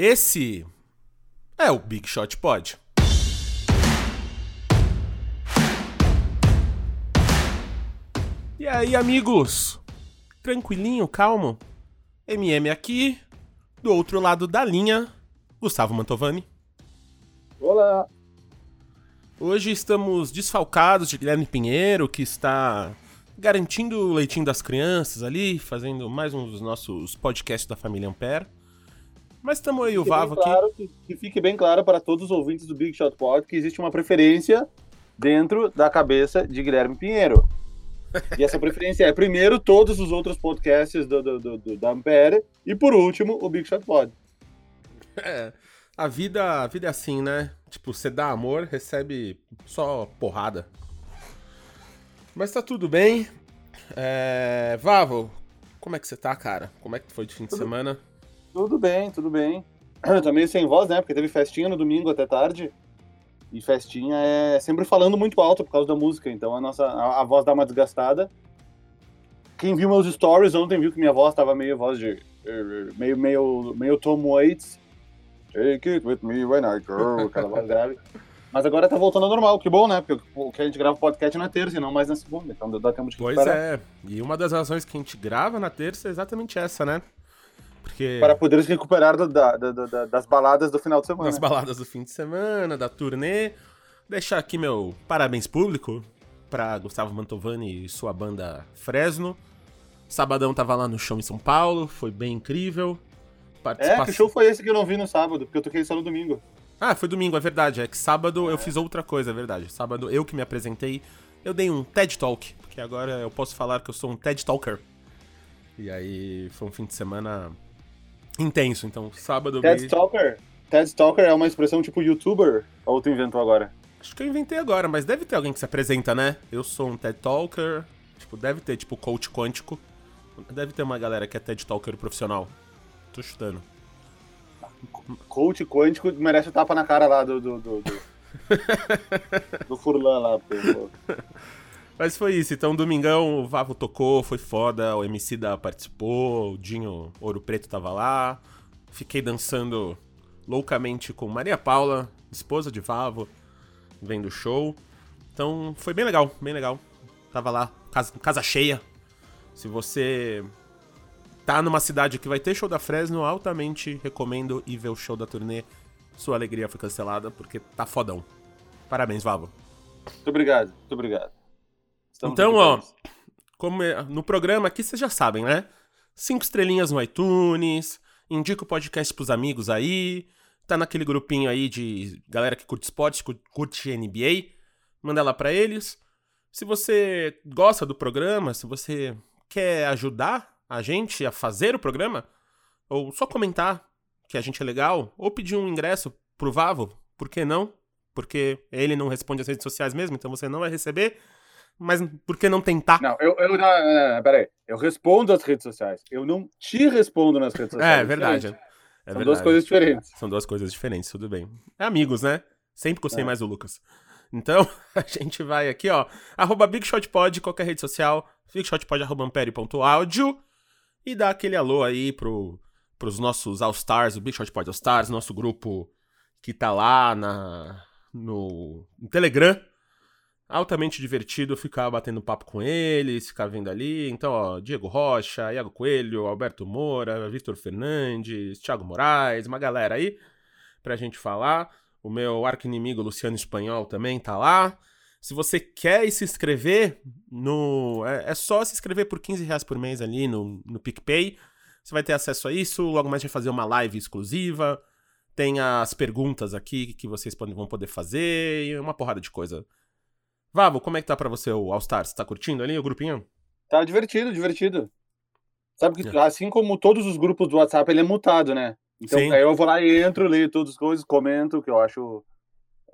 Esse é o Big Shot Pod. E aí, amigos? Tranquilinho, calmo? MM aqui, do outro lado da linha, Gustavo Mantovani. Olá! Hoje estamos desfalcados de Guilherme Pinheiro, que está garantindo o leitinho das crianças ali, fazendo mais um dos nossos podcasts da família Ampere. Mas estamos aí, o Vavo aqui. Claro, que, que fique bem claro para todos os ouvintes do Big Shot Pod que existe uma preferência dentro da cabeça de Guilherme Pinheiro. E essa preferência é, primeiro, todos os outros podcasts do, do, do, do da Ampere e, por último, o Big Shot Pod. É, a vida, a vida é assim, né? Tipo, você dá amor, recebe só porrada. Mas tá tudo bem. É... Vavo, como é que você tá, cara? Como é que foi de fim de Tudo- semana? Tudo bem, tudo bem. Tô meio sem voz, né? Porque teve festinha no domingo até tarde. E festinha é sempre falando muito alto por causa da música, então a nossa a, a voz dá uma desgastada. Quem viu meus stories ontem viu que minha voz tava meio voz de meio meio meio Tom Waits. Take it with me when I go, aquela voz grave. Mas agora tá voltando ao normal, que bom, né? Porque o que a gente grava podcast é na terça e não mais na segunda, então dá tempo de Pois recuperar. é. E uma das razões que a gente grava na terça é exatamente essa, né? Porque Para poder se recuperar do- da- da- da- das baladas do final de semana. nas baladas do fim de semana, da turnê, deixar aqui meu parabéns público pra Gustavo Mantovani e sua banda Fresno. Sabadão tava lá no show em São Paulo, foi bem incrível. É, que show foi esse que eu não vi no sábado, porque eu toquei só no domingo. Ah, foi domingo, é verdade. É que sábado eu fiz outra coisa, é verdade. Sábado eu que me apresentei, eu dei um TED Talk, porque agora eu posso falar que eu sou um TED Talker. E aí foi um fim de semana intenso, então sábado TED. Talker? TED Talker é uma expressão tipo youtuber? Ou tu inventou agora? Acho que eu inventei agora, mas deve ter alguém que se apresenta, né? Eu sou um TED Talker, tipo, deve ter tipo coach quântico. Deve ter uma galera que é TED Talker profissional. Tô chutando. Coach quântico merece o tapa na cara lá do. do, do, do... do Furlan lá. pô. Mas foi isso, então domingão o Vavo tocou, foi foda, o MC da participou, o Dinho Ouro Preto tava lá. Fiquei dançando loucamente com Maria Paula, esposa de Vavo, vendo o show. Então foi bem legal, bem legal. Tava lá, casa, casa cheia. Se você tá numa cidade que vai ter show da Fresno, altamente recomendo ir ver o show da turnê. Sua alegria foi cancelada porque tá fodão. Parabéns, Vavo. Muito obrigado, muito obrigado. Estamos Então, ó, como é- no programa aqui vocês já sabem, né? Cinco estrelinhas no iTunes, indica o podcast pros amigos aí, tá naquele grupinho aí de galera que curte esporte, cu- curte NBA, manda lá pra eles. Se você gosta do programa, se você quer ajudar a gente a fazer o programa, ou só comentar que a gente é legal, ou pedir um ingresso pro Vavo, por que não? Porque ele não responde as redes sociais mesmo, então você não vai receber. Mas por que não tentar? Não, eu, eu não, não, não, peraí. Eu respondo às redes sociais. Eu não te respondo nas redes sociais. É, verdade. diferente. É São verdade. duas coisas diferentes. São duas coisas diferentes, tudo bem. É amigos, né? Sempre gostei É. mais do Lucas. Então, a gente vai aqui, ó. Arroba BigShotPod, qualquer rede social. BigShotPod, arroba ampere.audio. E dá aquele alô aí pro, pros nossos All-Stars, o Big Shot Pod All-Stars, nosso grupo que tá lá na, no, no Telegram. Altamente divertido ficar batendo papo com eles, ficar vendo ali. Então, ó, Diego Rocha, Iago Coelho, Alberto Moura, Vitor Fernandes, Thiago Moraes, uma galera aí pra gente falar. O meu arco-inimigo Luciano Espanhol também tá lá. Se você quer se inscrever, no, é, é só se inscrever por 15 reais por mês ali no, no PicPay. Você vai ter acesso a isso. Logo mais a gente vai fazer uma live exclusiva. Tem as perguntas aqui que vocês podem, vão poder fazer e uma porrada de coisa. Vavo, como é que tá pra você o All Stars? Tá curtindo ali o grupinho? Tá divertido, divertido. Sabe que É. assim como todos os grupos do WhatsApp, ele é mutado, né? Então Sim. aí eu vou lá e entro, leio todas as coisas, comento, que eu acho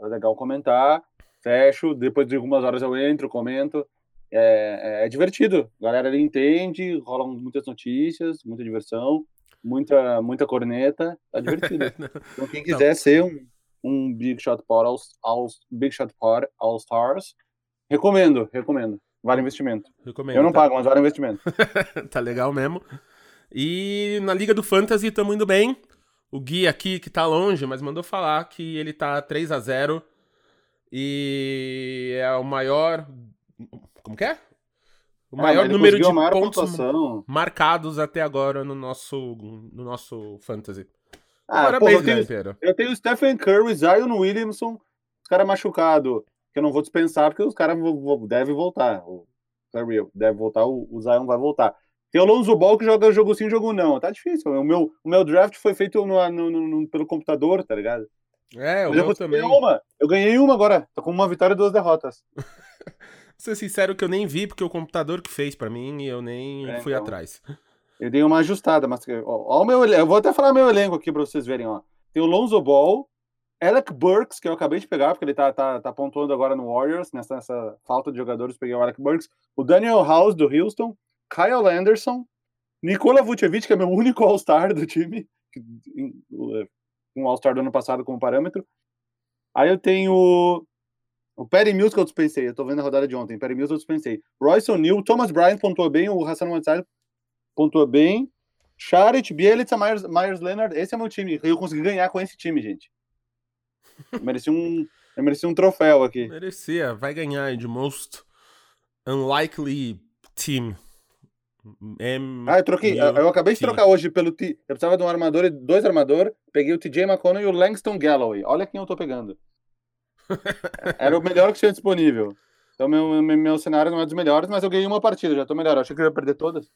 legal comentar, fecho, depois de algumas horas eu entro, comento. É, é, é divertido. A galera ali entende, rolam muitas notícias, muita diversão, muita, muita corneta. Tá divertido. Então quem quiser ser um, um Big Shot Pod All, All- Big Shot Pod All Stars, recomendo, recomendo. Vale investimento. Recomendo. Eu não tá? pago, mas vale investimento. tá legal mesmo. E na Liga do Fantasy estamos indo bem. o Gui aqui, que tá longe, mas mandou falar que ele tá 3 a 0 e é o maior. Como que é? O maior Ah, ele número de maior pontos pontuação. marcados até agora no nosso, no nosso Fantasy. Ah, Parabéns, porra, eu, tenho, eu tenho o Stephen Curry, Zion Williamson, os caras machucados, que eu não vou dispensar porque os caras devem voltar. O Curry deve voltar, o, o Zion vai voltar. Tem o Lonzo Ball que joga jogo sim, jogo não. Tá difícil. O meu, o meu draft foi feito no, no- no- no- pelo computador, tá ligado? É, o Mas meu também. uma. Eu ganhei uma agora. Tô com uma vitória e duas derrotas. Vou ser sincero que eu nem vi, porque o computador que fez pra mim e eu nem É, fui então. atrás. Eu dei uma ajustada, mas ó, ó meu. Eu vou até falar meu elenco aqui pra vocês verem, ó. Tem o Lonzo Ball, Alec Burks, que eu acabei de pegar, porque ele tá, tá, tá pontuando agora no Warriors, nessa, nessa falta de jogadores, peguei o Alec Burks, o Daniel House do Houston, Kyle Anderson, Nikola Vucevic, que é meu único All-Star do time, um All-Star do ano passado como parâmetro. Aí eu tenho o Perry Mills, que eu dispensei, eu tô vendo a rodada de ontem, Perry Mills eu dispensei. Royce O'Neal, Thomas Bryant pontuou bem, o Hassan Whiteside pontua bem. Charit, Bielitsa, Myers, Myers Leonard, esse é meu time. Eu consegui ganhar com esse time, gente. Eu mereci um, eu mereci um troféu aqui. Merecia, vai ganhar de Most Unlikely Team. M Ah, eu troquei. Eu, eu acabei de trocar hoje pelo. T, eu precisava de um armador e dois armador. Peguei o TJ McConnell e o Langston Galloway. Olha quem eu tô pegando. Era o melhor que tinha disponível. Então, meu, meu, meu cenário não é dos melhores, mas eu ganhei uma partida, já tô melhor. Eu achei que eu ia perder todas.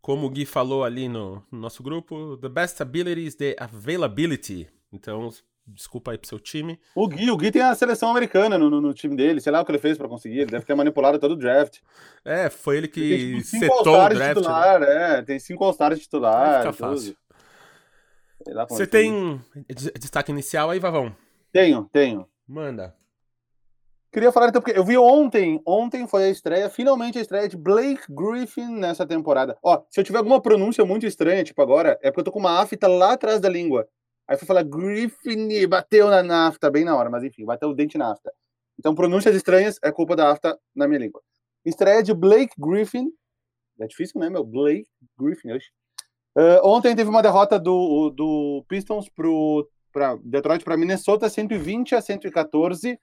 Como o Gui falou ali no, no nosso grupo, the best ability is the availability. Então, desculpa aí pro seu time. O Gui, o Gui tem a seleção americana no, no, no time dele. Sei lá o que ele fez pra conseguir. Ele deve ter manipulado todo o draft. É, foi ele Ele que tem, tipo, setou o draft. né? titular, é. Tem cinco All-Stars titular. Tudo. fácil. Você ele tem des- destaque inicial aí, Vavão? Tenho, tenho. Manda. Queria falar então, porque eu vi ontem, ontem foi a estreia, finalmente a estreia de Blake Griffin nessa temporada. Ó, se eu tiver alguma pronúncia muito estranha, tipo agora, é porque eu tô com uma afta lá atrás da língua. Aí fui falar Griffin e bateu na, na afta bem na hora, mas enfim, bateu o dente na afta. Então, pronúncias estranhas é culpa da afta na minha língua. Estreia de Blake Griffin. É difícil, né, meu? Blake Griffin. oxe. Ah, ontem teve uma derrota do, do Pistons pro pra Detroit para Minnesota, 120 a 114.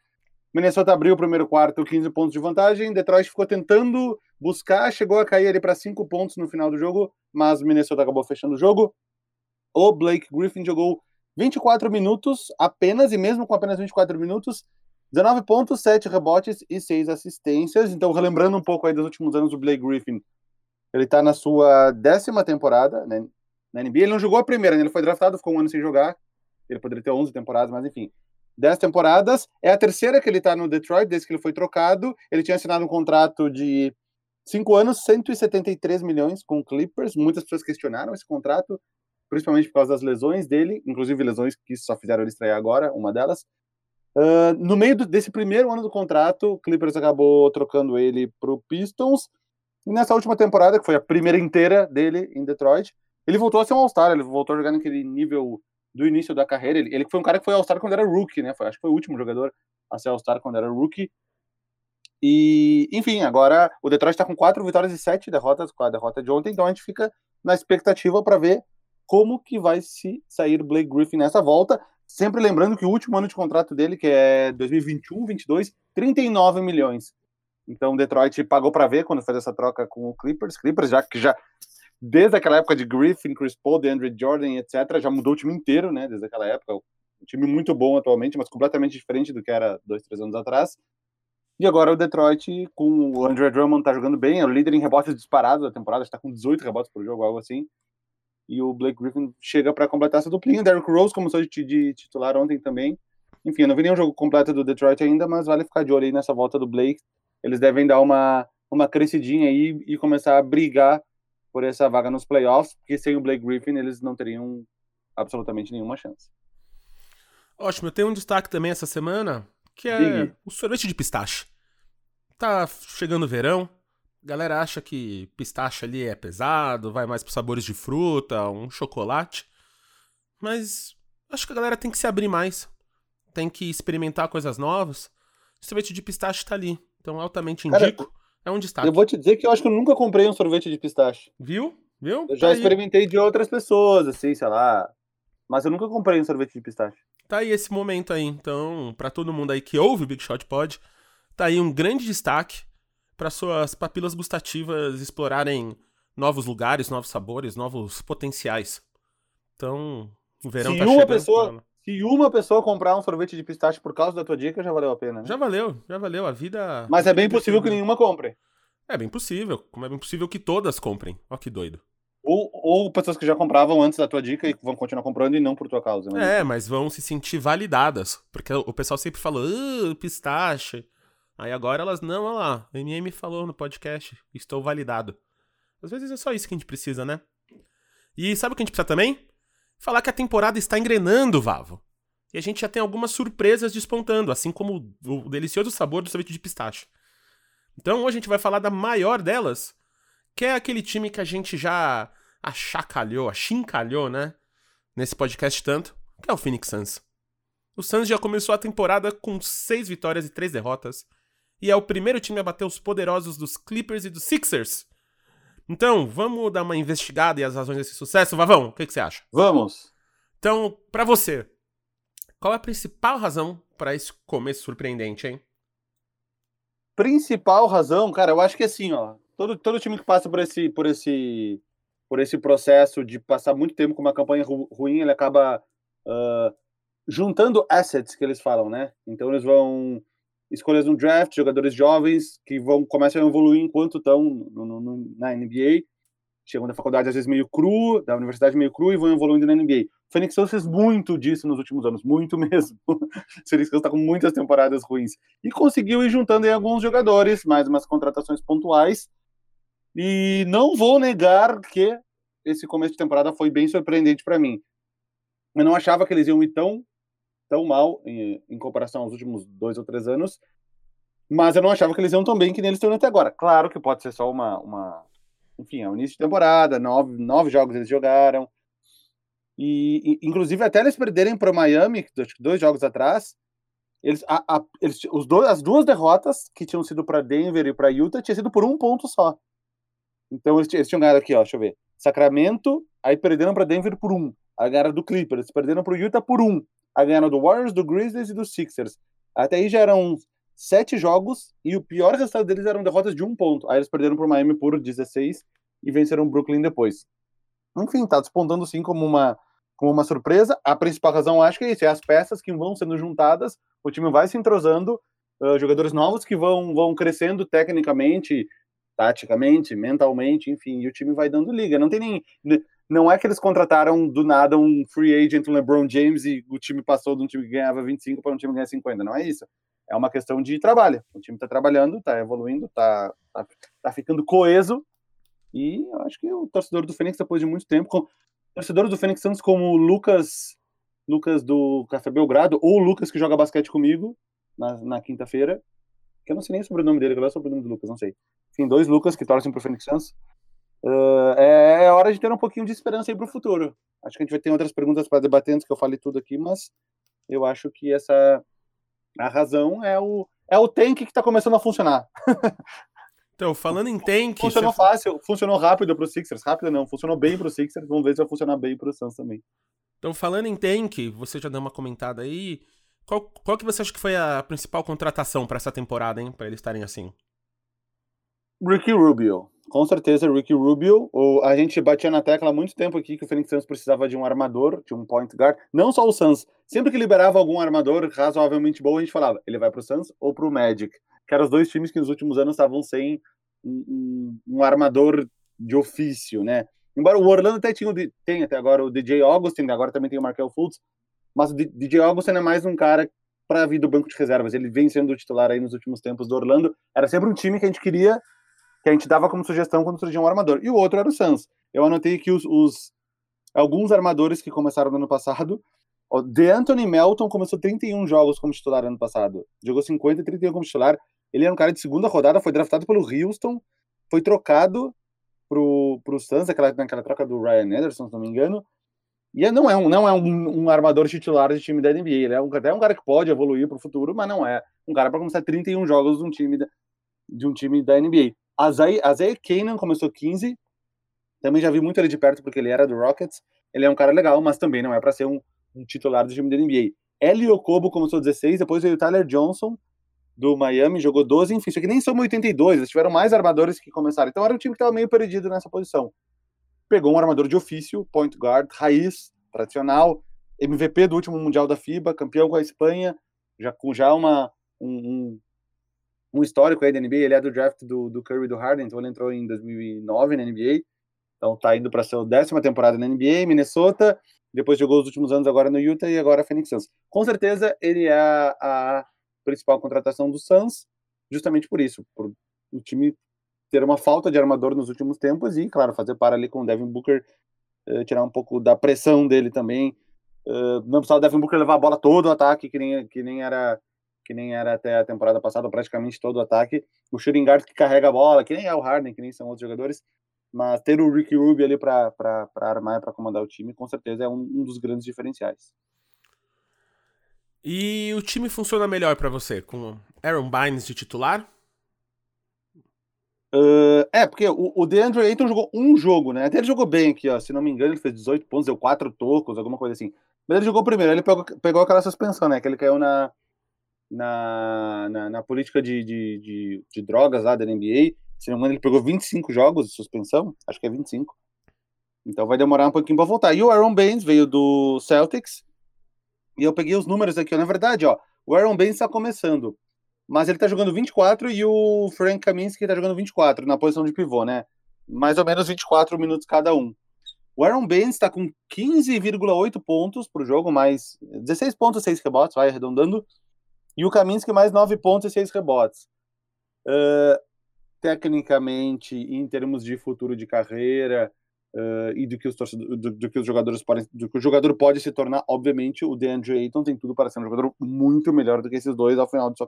Minnesota abriu o primeiro quarto, 15 pontos de vantagem. Detroit ficou tentando buscar, chegou a cair ali para 5 pontos no final do jogo, mas o Minnesota acabou fechando o jogo. O Blake Griffin jogou 24 minutos apenas, e mesmo com apenas 24 minutos, 19 pontos, 7 rebotes e 6 assistências. Então, relembrando um pouco aí dos últimos anos do Blake Griffin, ele está na sua décima temporada né, na NBA. Ele não jogou a primeira, né? ele foi draftado, ficou um ano sem jogar. Ele poderia ter 11 temporadas, mas enfim. 10 temporadas. É a terceira que ele está no Detroit, desde que ele foi trocado. Ele tinha assinado um contrato de 5 anos, 173 milhões com Clippers. Muitas pessoas questionaram esse contrato, principalmente por causa das lesões dele, inclusive lesões que só fizeram ele estrear agora, uma delas. Uh, no meio do, desse primeiro ano do contrato, o Clippers acabou trocando ele para o Pistons. E nessa última temporada, que foi a primeira inteira dele em Detroit, ele voltou a ser um All-Star, ele voltou a jogar naquele nível do início da carreira. Ele, ele foi um cara que foi All-Star quando era rookie, né? Foi, acho que foi o último jogador a ser All-Star quando era rookie. E, enfim, agora o Detroit está com quatro vitórias e sete derrotas com a derrota de ontem, então a gente fica na expectativa para ver como que vai se sair Blake Griffin nessa volta. Sempre lembrando que o último ano de contrato dele, que é 2021-22, 39 milhões. Então Detroit pagou para ver quando fez essa troca com o Clippers. Clippers já que já desde aquela época de Griffin, Chris Paul, DeAndre Jordan, etc, já mudou o time inteiro, né? Desde aquela época, um time muito bom atualmente, mas completamente diferente do que era dois, três anos atrás. E agora o Detroit com o Andrew Drummond tá jogando bem, é o líder em rebotes disparados da temporada, está com 18 rebotes por jogo, algo assim. E o Blake Griffin chega para completar essa duplinha. Derrick Rose começou de, de titular ontem também. Enfim, eu não vi nenhum jogo completo do Detroit ainda, mas vale ficar de olho aí nessa volta do Blake. Eles devem dar uma, uma crescidinha aí e começar a brigar por essa vaga nos playoffs, porque sem o Blake Griffin eles não teriam absolutamente nenhuma chance. Ótimo, eu tenho um destaque também essa semana, que é o sorvete de pistache. Tá chegando o verão, a galera acha que pistache ali é pesado, vai mais para sabores de fruta, um chocolate. Mas acho que a galera tem que se abrir mais. Tem que experimentar coisas novas. O sorvete de pistache tá ali. Então, altamente Cara, indico. É um destaque. Eu vou te dizer que eu acho que eu nunca comprei um sorvete de pistache. Viu? Viu? Eu já Tá aí. experimentei de outras pessoas, assim, sei lá. Mas eu nunca comprei um sorvete de pistache. Tá aí esse momento aí, então, para todo mundo aí que ouve o Big Shot Pod, tá aí um grande destaque para suas papilas gustativas explorarem novos lugares, novos sabores, novos potenciais. Então, o verão se tá uma chegando. pessoa, se uma pessoa comprar um sorvete de pistache por causa da tua dica, já valeu a pena. Né? Já valeu, já valeu. A vida. Mas é bem possível que nenhuma compre. É bem possível. Como é bem possível que todas comprem. Ó, que doido. Ou, ou pessoas que já compravam antes da tua dica e vão continuar comprando e não por tua causa. Né? É, mas vão se sentir validadas. Porque o pessoal sempre falou, uh, pistache. Aí agora elas, não, olha lá, a MM falou no podcast, estou validado. Às vezes é só isso que a gente precisa, né? E sabe o que a gente precisa também? Falar que a temporada está engrenando, Vavo. E a gente já tem algumas surpresas despontando, assim como o delicioso sabor do sorvete de pistache. Então hoje a gente vai falar da maior delas, que é aquele time que a gente já achacalhou, achincalhou, né? Nesse podcast tanto, que é o Phoenix Suns. O Suns já começou a temporada com seis vitórias e três derrotas, e é o primeiro time a bater os poderosos dos Clippers e dos Sixers. Então, vamos dar uma investigada e as razões desse sucesso, Vavão? O que, que você acha? Vamos! Então, para você, qual é a principal razão para esse começo surpreendente, hein? Principal razão, cara, eu acho que assim, ó, todo, todo time que passa por esse, por esse, por esse processo de passar muito tempo com uma campanha ru ruim, ele acaba uh, juntando assets que eles falam, né? Então eles vão escolhas no draft, jogadores jovens que vão começam a evoluir enquanto estão no, no, na NBA, chegam da faculdade às vezes meio cru, da universidade meio cru e vão evoluindo na NBA. O Phoenix Suns fez muito disso nos últimos anos, muito mesmo. o Phoenix Suns está com muitas temporadas ruins e conseguiu ir juntando aí alguns jogadores, mais umas contratações pontuais. E não vou negar que esse começo de temporada foi bem surpreendente para mim. Eu não achava que eles iam ir tão tão mal em, em, comparação aos últimos dois ou três anos, mas eu não achava que eles iam tão bem que eles estão até agora. Claro que pode ser só uma, uma enfim, é o início de temporada, nove, nove jogos eles jogaram, e, e inclusive até eles perderem para o Miami, dois jogos atrás, eles, a, a, eles os dois, as duas derrotas que tinham sido para Denver e para Utah tinha sido por um ponto só. Então eles, eles tinham ganhado aqui, ó, deixa eu ver. Sacramento, aí perderam para Denver por um. Aí ganharam do Clippers, perderam para o Utah por um a ganhar do Warriors, do Grizzlies e do Sixers. Até aí já eram sete jogos e o pior resultado deles eram derrotas de um ponto. Aí eles perderam para o Miami por 16 e venceram o Brooklyn depois. Enfim, tá despontando sim como uma, como uma surpresa. A principal razão, acho que é isso: é as peças que vão sendo juntadas, o time vai se entrosando, uh, jogadores novos que vão, vão crescendo tecnicamente, taticamente, mentalmente, enfim, e o time vai dando liga. Não tem nem não é que eles contrataram do nada um free agent, um LeBron James, e o time passou de um time que ganhava 25 para um time que ganha 50. Não é isso. É uma questão de trabalho. O time está trabalhando, está evoluindo, está tá, tá ficando coeso. E eu acho que o torcedor do Fênix, depois de muito tempo, com, torcedores do Fênix Santos como o Lucas, Lucas do Café Belgrado, ou o Lucas que joga basquete comigo na, na quinta-feira, que eu não sei nem sobre o nome dele, qual é o sobrenome do Lucas, não sei. Enfim, dois Lucas que torcem para o Fênix Santos. Uh, é, é, hora de ter um pouquinho de esperança aí para o futuro. Acho que a gente vai ter outras perguntas para debater antes que eu fale tudo aqui, mas eu acho que essa a razão é o é o tank que está começando a funcionar. então, falando em tank, funcionou você... fácil, funcionou rápido para os Sixers, rápido não, funcionou bem para os Sixers. Vamos ver se vai funcionar bem para o Suns também. Então, falando em tank, você já deu uma comentada aí. Qual, qual que você acha que foi a principal contratação para essa temporada, hein, para eles estarem assim? Ricky Rubio com certeza, Ricky Rubio. O, a gente batia na tecla há muito tempo aqui que o Phoenix Suns precisava de um armador, de um point guard. Não só o Suns. Sempre que liberava algum armador razoavelmente bom, a gente falava, ele vai para o Suns ou para o Magic. Que eram os dois times que nos últimos anos estavam sem um, um, um, armador de ofício, né? Embora o Orlando até tinha, tem até agora o DJ Augustin, agora também tem o Markel Fultz, mas o DJ Augustin é mais um cara para vir do banco de reservas. Ele vem sendo o titular aí nos últimos tempos do Orlando. Era sempre um time que a gente queria que a gente dava como sugestão quando surgia um armador. E o outro era o Suns. Eu anotei aqui os, os alguns armadores que começaram no ano passado. O De Anthony Melton começou 31 jogos como titular no ano passado. Jogou 50 e 31 como titular. Ele era um cara de segunda rodada, foi draftado pelo Houston, foi trocado pro, pro Suns, aquela, naquela troca do Ryan Ederson, se não me engano. E é, não é, um, não é um, um armador titular de time da NBA. Ele é um, até um cara que pode evoluir para o futuro, mas não é um cara para começar 31 jogos de um time da, de um time da NBA. A Zay Kanan começou 15. Também já vi muito ele de perto porque ele era do Rockets. ele é um cara legal, mas também não é para ser um, um, titular do time da NBA. Elio Kobo começou 16, depois veio o Tyler Johnson, do Miami, jogou 12, enfim, isso aqui nem somos 82, eles tiveram mais armadores que começaram. Então era um time que estava meio perdido nessa posição. Pegou um armador de ofício, point guard, raiz, tradicional, MVP do último Mundial da FIBA, campeão com a Espanha, já com já uma, um, um, histórico aí da NBA, ele é do draft do, do Curry do Harden, então ele entrou em 2009 na NBA, então tá indo para sua décima temporada na NBA, Minnesota, depois jogou os últimos anos agora no Utah e agora Phoenix Suns. Com certeza ele é a, principal contratação do Suns, justamente por isso, por o time ter uma falta de armador nos últimos tempos e, claro, fazer para ali com o Devin Booker, uh, tirar um pouco da pressão dele também. Uh, não precisava o Devin Booker levar a bola todo o ataque, que nem, que nem era que nem era até a temporada passada, praticamente todo o ataque. O shooting guard que carrega a bola, que nem é o Harden, que nem são outros jogadores, mas ter o Ricky Rubio ali para armar e para comandar o time, com certeza é um, um dos grandes diferenciais. E o time funciona melhor para você com Aaron Bynes de titular? Uh, é, porque o, o DeAndre Ayton jogou um jogo, né? Até ele jogou bem aqui, ó. Se não me engano, ele fez 18 pontos, deu 4 tocos, alguma coisa assim. Mas ele jogou primeiro, ele pegou, pegou aquela suspensão, né? Que ele caiu na, na, na, na política de, de, de, de, drogas lá da NBA. Se não me engano, ele pegou 25 jogos de suspensão, acho que é 25. Então vai demorar um pouquinho para voltar. E o Aaron Baines veio do Celtics, e eu peguei os números aqui. Na verdade, ó, o Aaron Baines está começando, mas ele está jogando 24 e o Frank Kaminsky está jogando 24 na posição de pivô, né? Mais ou menos 24 minutos cada um. O Aaron Baines está com 15,8 pontos o jogo, mais 16 pontos e 6 rebotes, vai arredondando. E o Kaminsky mais 9 pontos e 6 rebotes. Uh, tecnicamente, em termos de futuro de carreira, Uh, e do que, os do, do, que os jogadores podem, do que o jogador pode se tornar, obviamente, o DeAndre Ayton tem tudo para ser um jogador muito melhor do que esses dois ao final de sua,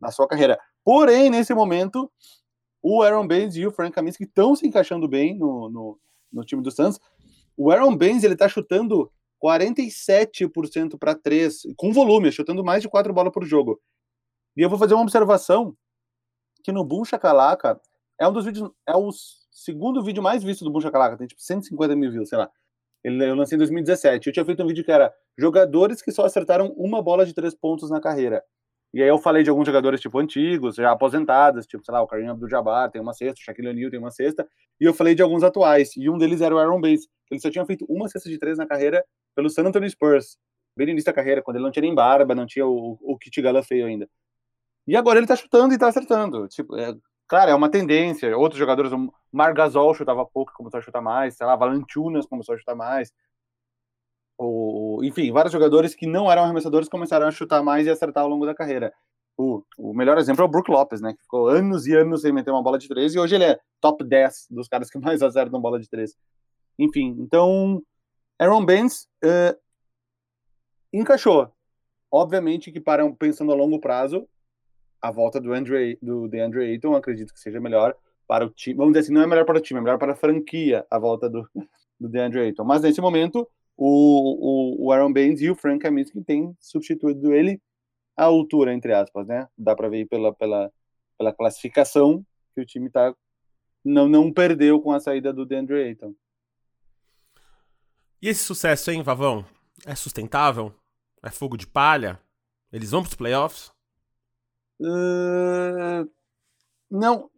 da sua carreira. Porém, nesse momento, o Aaron Baines e o Frank Kaminsky estão se encaixando bem no, no, no, time do Suns. O Aaron Baines ele está chutando 47% para 3, com volume, chutando mais de 4 bolas por jogo. E eu vou fazer uma observação que no Boom Shakalaka é um dos vídeos, é os segundo vídeo mais visto do Buncha Calaca, tem tipo 150 mil views, sei lá. Eu lancei em 2017. Eu tinha feito um vídeo que era jogadores que só acertaram uma bola de três pontos na carreira. E aí eu falei de alguns jogadores, tipo, antigos, já aposentados, tipo, sei lá, o Kareem Abdul-Jabbar tem uma cesta, o Shaquille O'Neal tem uma cesta, e eu falei de alguns atuais, e um deles era o Aaron Bates, que ele só tinha feito uma cesta de três na carreira pelo San Antonio Spurs, bem no início da carreira, quando ele não tinha nem barba, não tinha o, o Kit Gala feio ainda. E agora ele tá chutando e tá acertando. Tipo, é, Claro, é uma tendência. Outros jogadores, o Margasol chutava pouco, começou a chutar mais, sei lá, Valantunas começou a chutar mais. O, enfim, vários jogadores que não eram arremessadores começaram a chutar mais e acertar ao longo da carreira. O, o melhor exemplo é o Brook Lopes, né? Que ficou anos e anos sem meter uma bola de três e hoje ele é top 10 dos caras que mais acertam bola de três. Enfim, então, Aaron Baines uh, encaixou. Obviamente que para pensando a longo prazo, a volta do, Andre, do DeAndre Ayton, acredito que seja melhor para o time. Vamos dizer assim, não é melhor para o time, é melhor para a franquia a volta do, do DeAndre Ayton. Mas nesse momento, o, o, o Aaron Baines e o Frank Kaminsky têm substituído ele à altura, entre aspas, né? Dá para ver pela, pela, pela classificação que o time tá, não, não perdeu com a saída do DeAndre Ayton. E esse sucesso, hein, Vavão? É sustentável? É fogo de palha? Eles vão para os playoffs? Uh, não,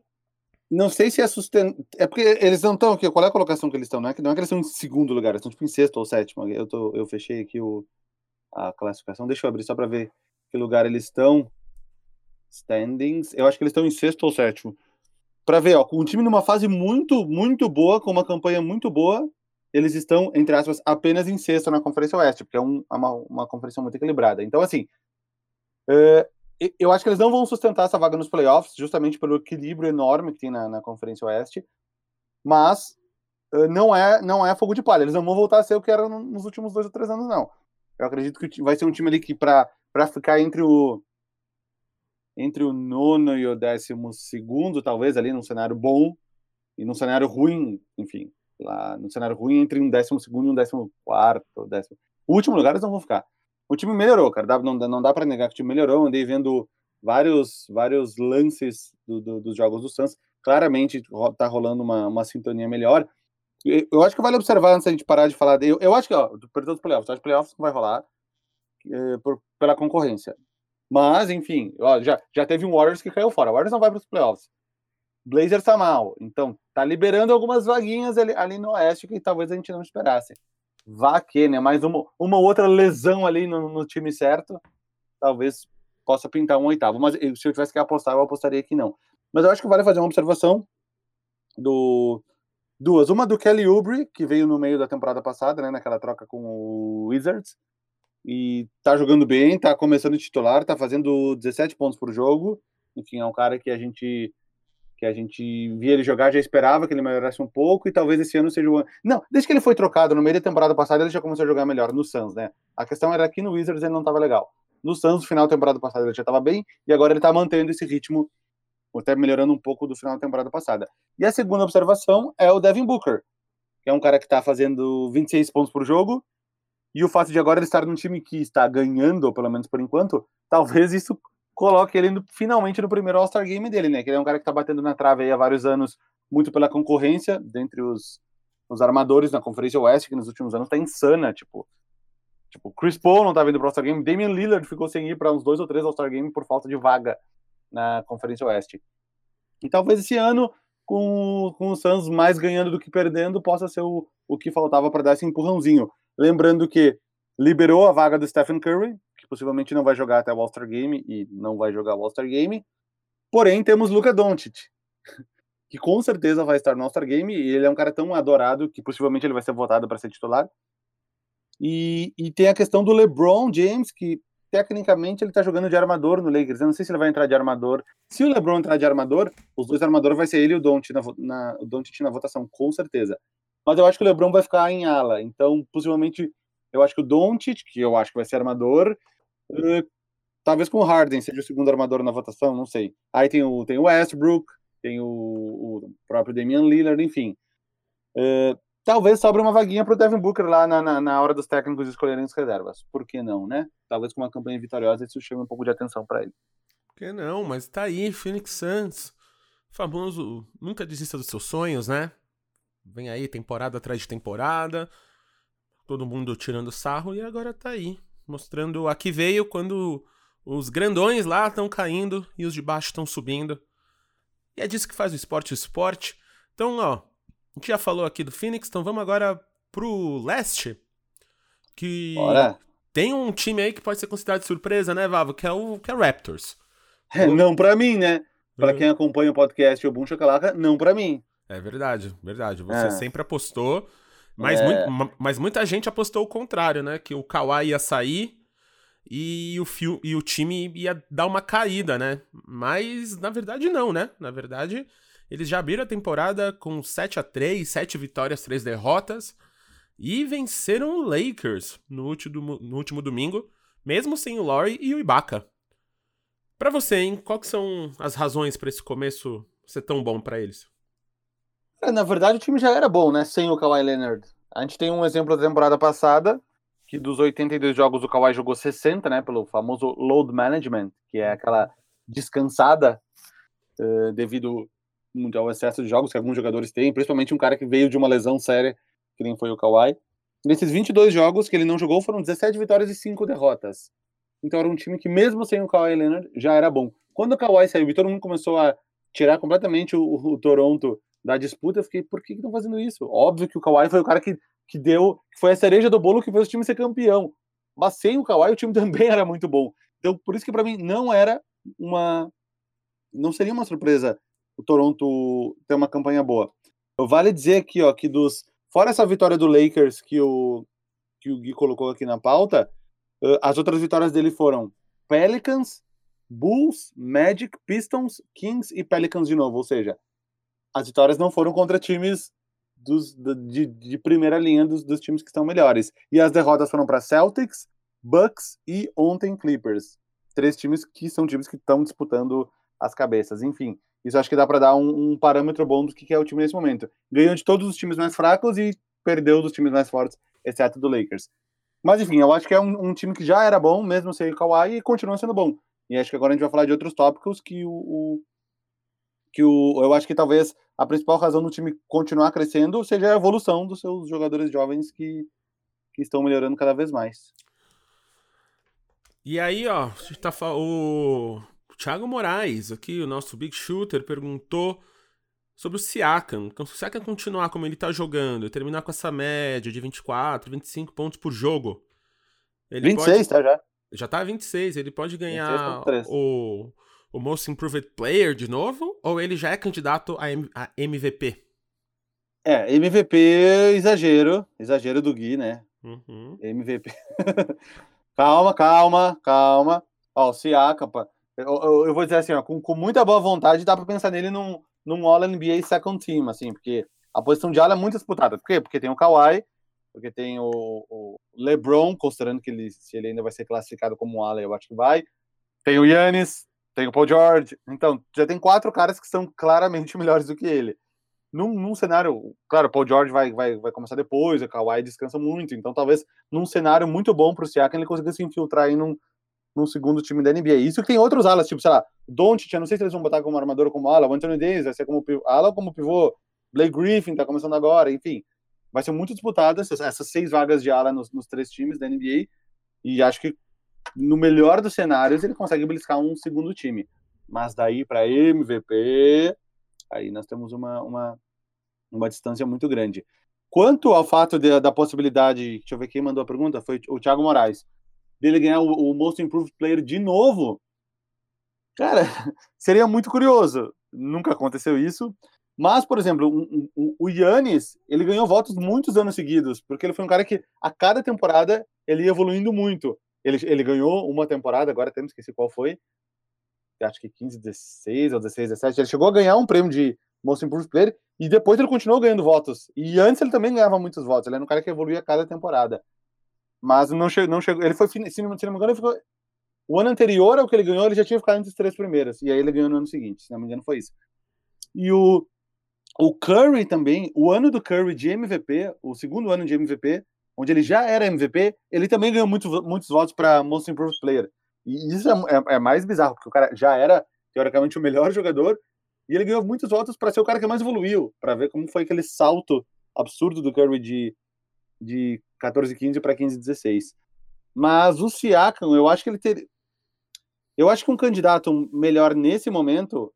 não sei se é sustentável. É porque eles não estão. Qual é a colocação que eles estão? Não é que, não é que eles estão em segundo lugar, eles estão tipo em sexto ou sétimo. Eu, tô, eu fechei aqui o, a classificação. Deixa eu abrir só para ver que lugar eles estão. Standings. Eu acho que eles estão em sexto ou sétimo. Para ver, ó, com um time numa fase muito, muito boa, com uma campanha muito boa, eles estão, entre aspas, apenas em sexto na Conferência Oeste, porque é um, uma, uma conferência muito equilibrada. Então, assim, uh, eu acho que eles não vão sustentar essa vaga nos playoffs, justamente pelo equilíbrio enorme que tem na, na Conferência Oeste. Mas uh, não é não é fogo de palha. Eles não vão voltar a ser o que era nos últimos dois ou três anos, não. Eu acredito que vai ser um time ali que, para ficar entre o entre o nono e o décimo segundo, talvez, ali num cenário bom, e num cenário ruim, enfim, lá no cenário ruim, entre um décimo segundo e um décimo quarto, décimo. O último lugar eles não vão ficar o time melhorou, cara. Dá, não, não dá para negar que o time melhorou. Andei vendo vários, vários lances do, do, dos jogos do Suns. Claramente tá rolando uma, uma sintonia melhor. Eu acho que vale observar antes da gente parar de falar. De, eu, eu acho que, ó, perdão dos playoffs, acho que playoffs não vai rolar é, por, pela concorrência. Mas, enfim, ó, já, já teve um Warriors que caiu fora. O Warriors não vai para os playoffs. Blazers tá mal. Então, tá liberando algumas vaguinhas ali, ali no Oeste que talvez a gente não esperasse. Vá que, né? Mais uma, uma outra lesão ali no, no time certo. Talvez possa pintar um oitavo. Mas se eu tivesse que apostar, eu apostaria que não. Mas eu acho que vale fazer uma observação do duas. Uma do Kelly Oubre, que veio no meio da temporada passada, né, naquela troca com o Wizards, e tá jogando bem, tá começando titular, tá fazendo 17 pontos por jogo. Enfim, é um cara que a gente que a gente via ele jogar, já esperava que ele melhorasse um pouco, e talvez esse ano seja o ano. Não, desde que ele foi trocado no meio da temporada passada, ele já começou a jogar melhor no Suns, né? A questão era que no Wizards ele não estava legal. No Suns, no final da temporada passada, ele já estava bem, e agora ele está mantendo esse ritmo, até melhorando um pouco do final da temporada passada. E a segunda observação é o Devin Booker, que é um cara que está fazendo 26 pontos por jogo, e o fato de agora ele estar num time que está ganhando, pelo menos por enquanto, talvez isso coloque ele no, finalmente no primeiro All-Star Game dele, né? Que ele é um cara que tá batendo na trave aí há vários anos, muito pela concorrência, dentre os, os armadores na Conferência Oeste, que nos últimos anos tá insana, tipo. Tipo, Chris Paul não tá vindo pro All-Star Game, Damian Lillard ficou sem ir para uns dois ou três All-Star Game por falta de vaga na Conferência Oeste. E talvez esse ano, com, com o Suns mais ganhando do que perdendo, possa ser o, o que faltava para dar esse empurrãozinho. Lembrando que liberou a vaga do Stephen Curry, que possivelmente não vai jogar até o All-Star Game e não vai jogar o All-Star Game. Porém, temos Luca Doncic, que com certeza vai estar no All-Star Game e ele é um cara tão adorado que possivelmente ele vai ser votado para ser titular. E, e, tem a questão do LeBron James, que tecnicamente ele está jogando de armador no Lakers. Eu não sei se ele vai entrar de armador. Se o LeBron entrar de armador, os dois armadores vai ser ele e o Doncic na, na, o Doncic na votação, com certeza. Mas eu acho que o LeBron vai ficar em ala, então possivelmente eu acho que o Doncic, que eu acho que vai ser armador, uh, talvez com o Harden seja o segundo armador na votação, não sei. Aí tem o, tem o Westbrook, tem o, o próprio Damian Lillard, enfim. Uh, talvez sobre uma vaguinha para o Devin Booker lá na, na, na, hora dos técnicos escolherem as reservas. Por que não, né? Talvez com uma campanha vitoriosa isso chame um pouco de atenção para ele. Por que não? Mas tá aí, Phoenix Suns. Famoso, nunca desista dos seus sonhos, né? Vem aí temporada atrás de temporada todo mundo tirando sarro e agora tá aí, mostrando a que veio quando os grandões lá estão caindo e os de baixo estão subindo. E é disso que faz o esporte o esporte. Então, ó, a gente já falou aqui do Phoenix, então vamos agora pro leste, que Bora. tem um time aí que pode ser considerado de surpresa, né, Vavo, que é o que é Raptors. É, não para mim, né? Para uhum. quem acompanha o podcast o Boom Chacalaca, não para mim. É verdade, verdade. Você é. sempre apostou mas, é. muito, mas muita gente apostou o contrário, né? Que o Kawhi ia sair e o, fio, e o time ia dar uma caída, né? Mas na verdade não, né? Na verdade, eles já abriram a temporada com 7 a 3 7 vitórias, 3 derrotas. E venceram o Lakers no último, no último domingo, mesmo sem o Laurie e o Ibaka. Para você, hein? Quais são as razões para esse começo ser tão bom para eles? É, na verdade, o time já era bom, né? Sem o Kawhi Leonard. A gente tem um exemplo da temporada passada, que dos 82 jogos o Kawhi jogou 60, né? Pelo famoso load management, que é aquela descansada uh, devido ao excesso de jogos que alguns jogadores têm, principalmente um cara que veio de uma lesão séria, que nem foi o Kawhi. Nesses 22 jogos que ele não jogou, foram 17 vitórias e 5 derrotas. Então era um time que, mesmo sem o Kawhi Leonard, já era bom. Quando o Kawhi saiu e todo mundo começou a tirar completamente o, o Toronto da disputa, eu fiquei, por que estão fazendo isso? Óbvio que o Kawhi foi o cara que, que deu, que foi a cereja do bolo que fez o time ser campeão. Mas sem o Kawhi, o time também era muito bom. Então, por isso que para mim não era uma. Não seria uma surpresa o Toronto ter uma campanha boa. Vale dizer aqui, ó, que dos. Fora essa vitória do Lakers que o, que o Gui colocou aqui na pauta, as outras vitórias dele foram Pelicans, Bulls, Magic, Pistons, Kings e Pelicans de novo. Ou seja, as vitórias não foram contra times dos, de, de primeira linha dos, dos, times que estão melhores. E as derrotas foram para Celtics, Bucks e ontem Clippers. Três times que são times que estão disputando as cabeças. Enfim, isso acho que dá para dar um, um, parâmetro bom do que é o time nesse momento. Ganhou de todos os times mais fracos e perdeu dos times mais fortes, exceto do Lakers. Mas enfim, eu acho que é um, um time que já era bom, mesmo sem Kawhi, e continua sendo bom. E acho que agora a gente vai falar de outros tópicos que o que o, eu acho que talvez a principal razão do time continuar crescendo seja a evolução dos seus jogadores jovens que, que estão melhorando cada vez mais. E aí, ó, tá o Thiago Moraes, aqui, o nosso Big Shooter, perguntou sobre o Siakam. Então, se o Siakam continuar como ele tá jogando, terminar com essa média de 24, 25 pontos por jogo. Ele 26, pode... tá já? Já tá 26, ele pode ganhar o, o Most Improved Player de novo? Ou ele já é candidato a, M... a MVP? É, MVP exagero, exagero do Gui, né? Uhum. MVP. calma, calma, calma. Ó, o Siakam, eu, eu, eu, vou dizer assim, ó, com, com muita boa vontade, dá para pensar nele num, num All-NBA Second Team, assim, porque a posição de ala é muito disputada. Por quê? Porque tem o Kawhi, porque tem o, o LeBron, considerando que ele, se ele ainda vai ser classificado como ala, eu acho que vai. Tem o Yannis, tem o Paul George. Então, já tem quatro caras que são claramente melhores do que ele. Num, num cenário, claro, o Paul George vai, vai, vai começar depois, o Kawhi descansa muito, então talvez num cenário muito bom para o Siakam ele consiga se infiltrar aí num, num segundo time da NBA. Isso que tem outros alas, tipo, sei lá, Doncic, eu não sei se eles vão botar como armador ou como ala, o Anthony Davis vai ser como ala ou como pivô, Blake Griffin tá começando agora, enfim. Vai ser muito disputada essas, essas seis vagas de ala nos, nos, três times da NBA e acho que no melhor dos cenários ele consegue beliscar um segundo time. Mas daí para MVP, aí nós temos uma, uma, uma distância muito grande. Quanto ao fato de, da possibilidade, deixa eu ver quem mandou a pergunta, foi o Thiago Moraes dele ganhar o, o Most Improved Player de novo, cara, seria muito curioso. Nunca aconteceu isso. Mas, por exemplo, o Yannis, ele ganhou votos muitos anos seguidos, porque ele foi um cara que a cada temporada ele ia evoluindo muito. Ele, ele ganhou uma temporada, agora até me esqueci qual foi, acho que 15, 16 ou 16, 17. Ele chegou a ganhar um prêmio de Most Improved Player e depois ele continuou ganhando votos. E antes ele também ganhava muitos votos. Ele era um cara que evoluía cada temporada. Mas não, che não chegou. Ele foi, se não me engano, ele ficou. O ano anterior ao que ele ganhou, ele já tinha ficado entre os três primeiros. E aí ele ganhou no ano seguinte, se não me engano, foi isso. E o, o Curry também, o ano do Curry de MVP, o segundo ano de MVP, onde ele já era MVP, ele também ganhou muito, muitos votos para Most Improved Player. E isso é, é, é, mais bizarro, porque o cara já era, teoricamente, o melhor jogador, e ele ganhou muitos votos para ser o cara que mais evoluiu, para ver como foi aquele salto absurdo do Curry de, de 14 15 para 15 16. Mas o Siakam, eu acho que ele teria eu acho que um candidato melhor nesse momento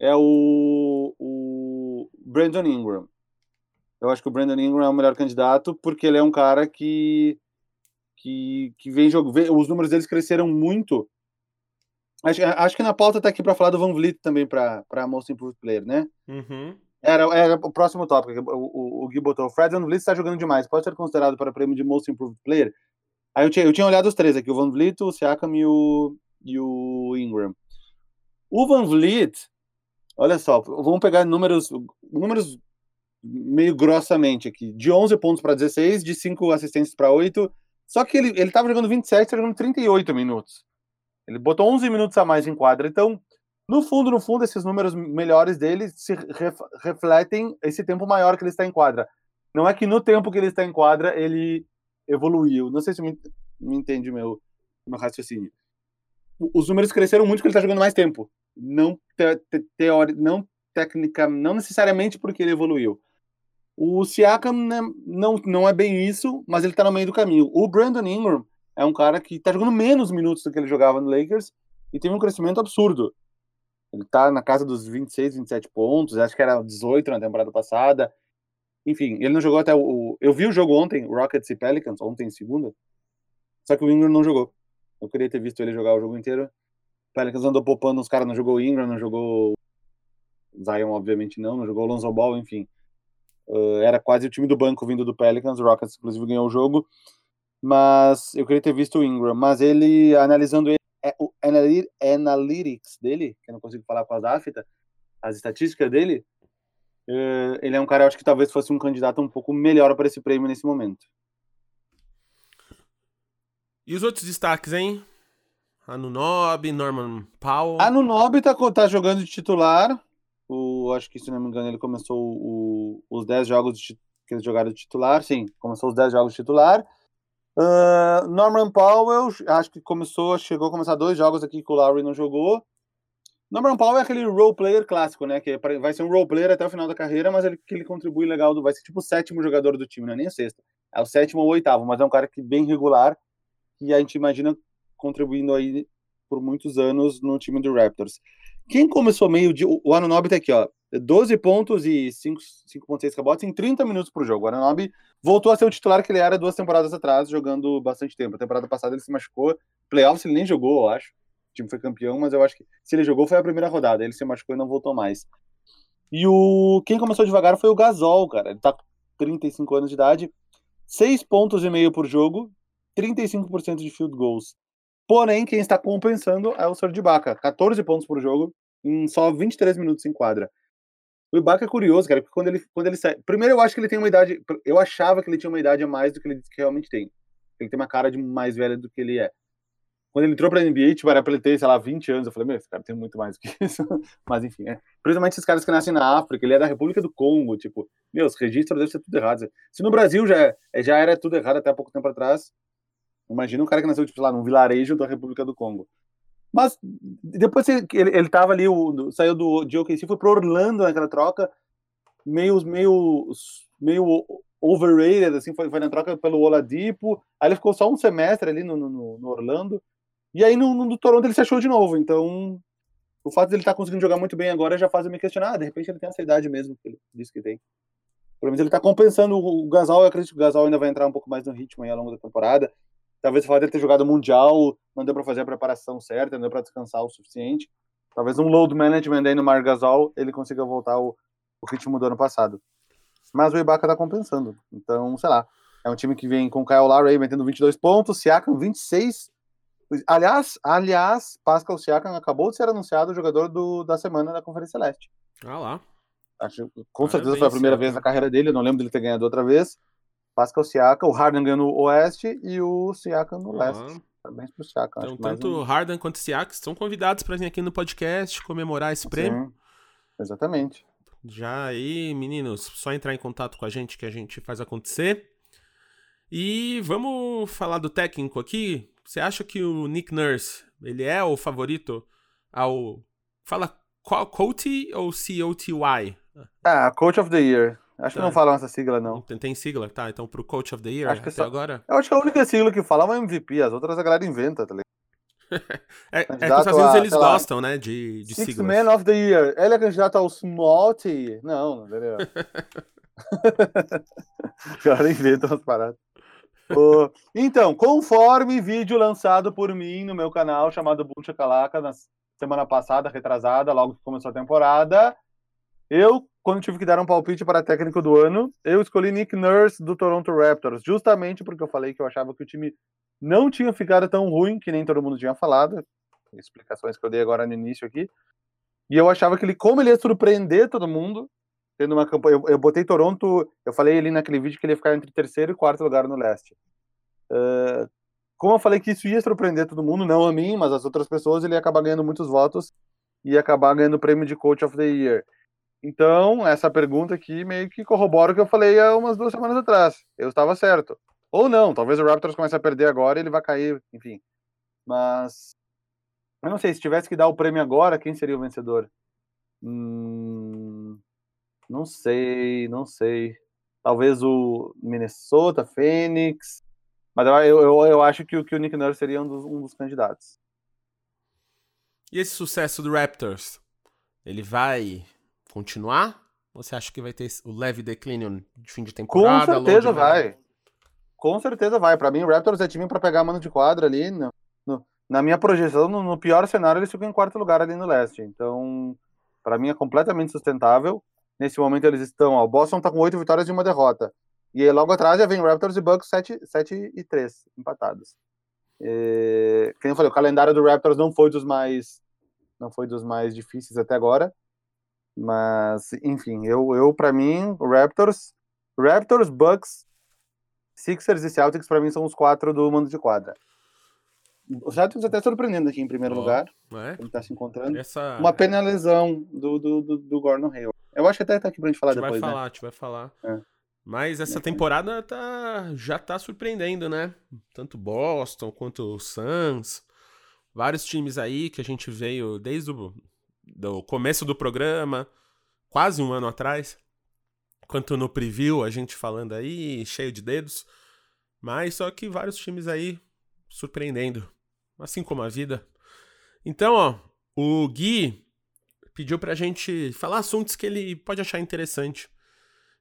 é o, o Brandon Ingram. Eu acho que o Brandon Ingram é o melhor candidato porque ele é um cara que que, que vem jogando. Os números deles cresceram muito. Acho, acho que na pauta tá aqui para falar do Van Vliet também para Most Improved Player, né? Uhum. Era, era o próximo tópico. O, o, o Gui botou. O Fred Van Vliet está jogando demais. Pode ser considerado para o prêmio de Most Improved Player? Aí eu tinha, eu tinha olhado os três aqui: o Van Vliet, o Siakam e o, e o Ingram. O Van Vliet, olha só, vamos pegar números, números meio grossamente aqui: de 11 pontos para 16, de 5 assistências para 8. Só que ele, ele tava jogando 27, tá jogando 38 minutos. Ele botou 11 minutos a mais em quadra. Então, no fundo, no fundo, esses números melhores dele se ref, refletem esse tempo maior que ele está em quadra. Não é que no tempo que ele está em quadra ele evoluiu. Não sei se me, me entende meu, meu raciocínio. Os números cresceram muito porque ele está jogando mais tempo. Não te, te, teori, não técnica, não necessariamente porque ele evoluiu. O Siakam né, não, não é bem isso, mas ele está no meio do caminho. O Brandon Ingram é um cara que está jogando menos minutos do que ele jogava no Lakers e teve um crescimento absurdo. Ele tá na casa dos 26, 27 pontos, acho que era 18 na temporada passada. Enfim, ele não jogou até o. Eu vi o jogo ontem, Rockets e Pelicans, ontem, segunda. Só que o Ingram não jogou. Eu queria ter visto ele jogar o jogo inteiro. O Pelicans andou poupando os caras, não jogou o Ingram, não jogou. Zion, obviamente, não, não jogou o Lonzo Ball, enfim. Uh, era quase o time do banco vindo do Pelicans. O Rockets, inclusive, ganhou o jogo. Mas eu queria ter visto o Ingram. Mas ele, analisando ele, é, o analytics dele, que eu não consigo falar com as afta, as estatísticas dele, é, ele é um cara, eu acho que talvez fosse um candidato um pouco melhor para esse prêmio nesse momento. E os outros destaques, hein? Anunob, Norman Powell. Anunob tá, tá jogando de titular. O, acho que, se não me engano, ele começou o, os 10 jogos de, que eles jogaram de titular. Sim, começou os 10 jogos de titular. Uh, Norman Powell, acho que começou, chegou a começar dois jogos aqui que o Lowry não jogou. Norman Powell é aquele role player clássico, né? Que é vai ser um role player até o final da carreira, mas ele, que ele contribui legal, do, vai ser tipo o sétimo jogador do time, não é nem o sexto. É o sétimo ou oitavo, mas é um cara que bem regular e a gente imagina contribuindo aí por muitos anos no time do Raptors. Quem começou meio de. O Anunobi tá aqui, ó. 12 pontos e 5,6 rebotes em 30 minutos por jogo. O Anunobi voltou a ser o titular que ele era duas temporadas atrás, jogando bastante tempo. A temporada passada ele se machucou. Playoffs ele nem jogou, eu acho. O time foi campeão, mas eu acho que se ele jogou foi a primeira rodada. Ele se machucou e não voltou mais. E o quem começou devagar foi o Gasol, cara. Ele tá com 35 anos de idade, 6 pontos e meio por jogo, 35% de field goals. Porém, quem está compensando é o Serge Ibaka, 14 pontos por jogo em só 23 minutos em quadra. O Ibaka é curioso, cara, porque quando ele, quando ele sai. Primeiro, eu acho que ele tem uma idade. Eu achava que ele tinha uma idade a mais do que ele que realmente tem. Ele tem uma cara de mais velho do que ele é. Quando ele entrou pra NBA, tipo, era pra ele ter, sei lá, 20 anos. Eu falei, meu, esse cara tem muito mais do que isso. Mas enfim, é. Principalmente esses caras que nascem na África, ele é da República do Congo, tipo, meu, os registros devem ser tudo errado. Se no Brasil já, já era tudo errado até pouco tempo atrás, Imagina um cara que nasceu, tipo, lá, num vilarejo da República do Congo. Mas depois ele, ele tava ali, o, saiu do de OKC, foi pro Orlando naquela troca, meio, meio, meio overrated, assim, foi, foi na troca pelo Oladipo, aí ele ficou só um semestre ali no, no, no Orlando, e aí no, no, Toronto ele se achou de novo, então o fato de ele estar tá conseguindo jogar muito bem agora já faz eu me questionar, ah, de repente ele tem essa idade mesmo, que ele disse que tem. Pelo menos ele está compensando o Gasol, eu acredito que o Gasol ainda vai entrar um pouco mais no ritmo aí ao longo da temporada, Talvez o fato dele ter jogado Mundial não deu para fazer a preparação certa, não deu para descansar o suficiente. Talvez um load management aí no Margasol ele consiga voltar ao, ao ritmo do ano passado. Mas o Ibaka tá compensando. Então, sei lá. É um time que vem com o Kyle Lowry metendo 22 pontos, Siakam 26. Aliás, aliás, Pascal Siakam acabou de ser anunciado o jogador do, da semana da Conferência Leste. Ah lá. Acho, com certeza foi a primeira vez na carreira dele, não lembro dele ter ganhado outra vez. Pascal Siakam, o Harden ganhou no oeste e o Siakam no uhum. leste. Parabéns pro Siakam. Então, tanto o um... Harden quanto o Siakam estão convidados para vir aqui no podcast comemorar esse prêmio. Sim, exatamente. Já aí, meninos, só entrar em contato com a gente que a gente faz acontecer. E vamos falar do técnico aqui. Você acha que o Nick Nurse, ele é o favorito ao... Fala Coty ou C-O-T-Y? Ah, Coach of the Year. Acho tá. que não falam essa sigla, não. Tem, tem, sigla, tá? Então pro Coach of the Year, acho que até só... agora? Eu acho que a única sigla que fala é MVP, as outras a galera inventa, tá ligado? é, é que os Estados eles gostam, né, de, de Six siglas. Man of the Year. Ele é candidato ao Small T. Não, entendeu? o cara inventa umas paradas. oh, então, conforme vídeo lançado por mim no meu canal chamado Buncha Calaca na semana passada, retrasada, logo que começou a temporada, eu quando tive que dar um palpite para técnico do ano, eu escolhi Nick Nurse do Toronto Raptors, justamente porque eu falei que eu achava que o time não tinha ficado tão ruim que nem todo mundo tinha falado. Explicações que eu dei agora no início aqui. E eu achava que ele, como ele ia surpreender todo mundo, tendo uma campanha. Eu, eu botei Toronto, eu falei ali naquele vídeo que ele ia ficar entre terceiro e quarto lugar no leste. Uh, como eu falei que isso ia surpreender todo mundo, não a mim, mas as outras pessoas, ele ia acabar ganhando muitos votos e ia acabar ganhando o prêmio de Coach of the Year. Então, essa pergunta aqui meio que corrobora o que eu falei há umas duas semanas atrás. Eu estava certo. Ou não, talvez o Raptors comece a perder agora e ele vai cair, enfim. Mas. Eu não sei, se tivesse que dar o prêmio agora, quem seria o vencedor? Hum, não sei, não sei. Talvez o Minnesota, Phoenix. Mas eu, eu, eu acho que, que o Nick Nurse seria um dos, um dos candidatos. E esse sucesso do Raptors? Ele vai continuar? Você acha que vai ter o leve declínio de fim de temporada? Com certeza vai. Com certeza vai. Para mim, o Raptors é time para pegar a mano de quadra ali. No, no, na minha projeção, no, no, pior cenário, eles ficam em quarto lugar ali no leste. Então, para mim é completamente sustentável. Nesse momento eles estão, ó, o Boston tá com oito vitórias e uma derrota. E aí, logo atrás já vem Raptors e Bucks 7, 7 e 3 empatados. E, como eu falei, o calendário do Raptors não foi dos mais não foi dos mais difíceis até agora. Mas, enfim, eu, eu para mim, Raptors, Raptors, Bucks, Sixers e Celtics, para mim, são os quatro do mando de quadra. O Celtics até surpreendendo aqui em primeiro oh, lugar. É? Ele tá se encontrando. Essa... Uma pena lesão do, do, do, do Gordon Hayward. Eu acho que até tá aqui pra gente falar a gente depois. Vai né? falar, né? a gente vai falar. É. Mas essa temporada tá, já tá surpreendendo, né? Tanto Boston quanto o Suns. Vários times aí que a gente veio desde o do começo do programa, quase um ano atrás, quanto no preview, a gente falando aí, cheio de dedos. Mas só que vários times aí surpreendendo, assim como a vida. Então, ó, o Gui pediu pra gente falar assuntos que ele pode achar interessante.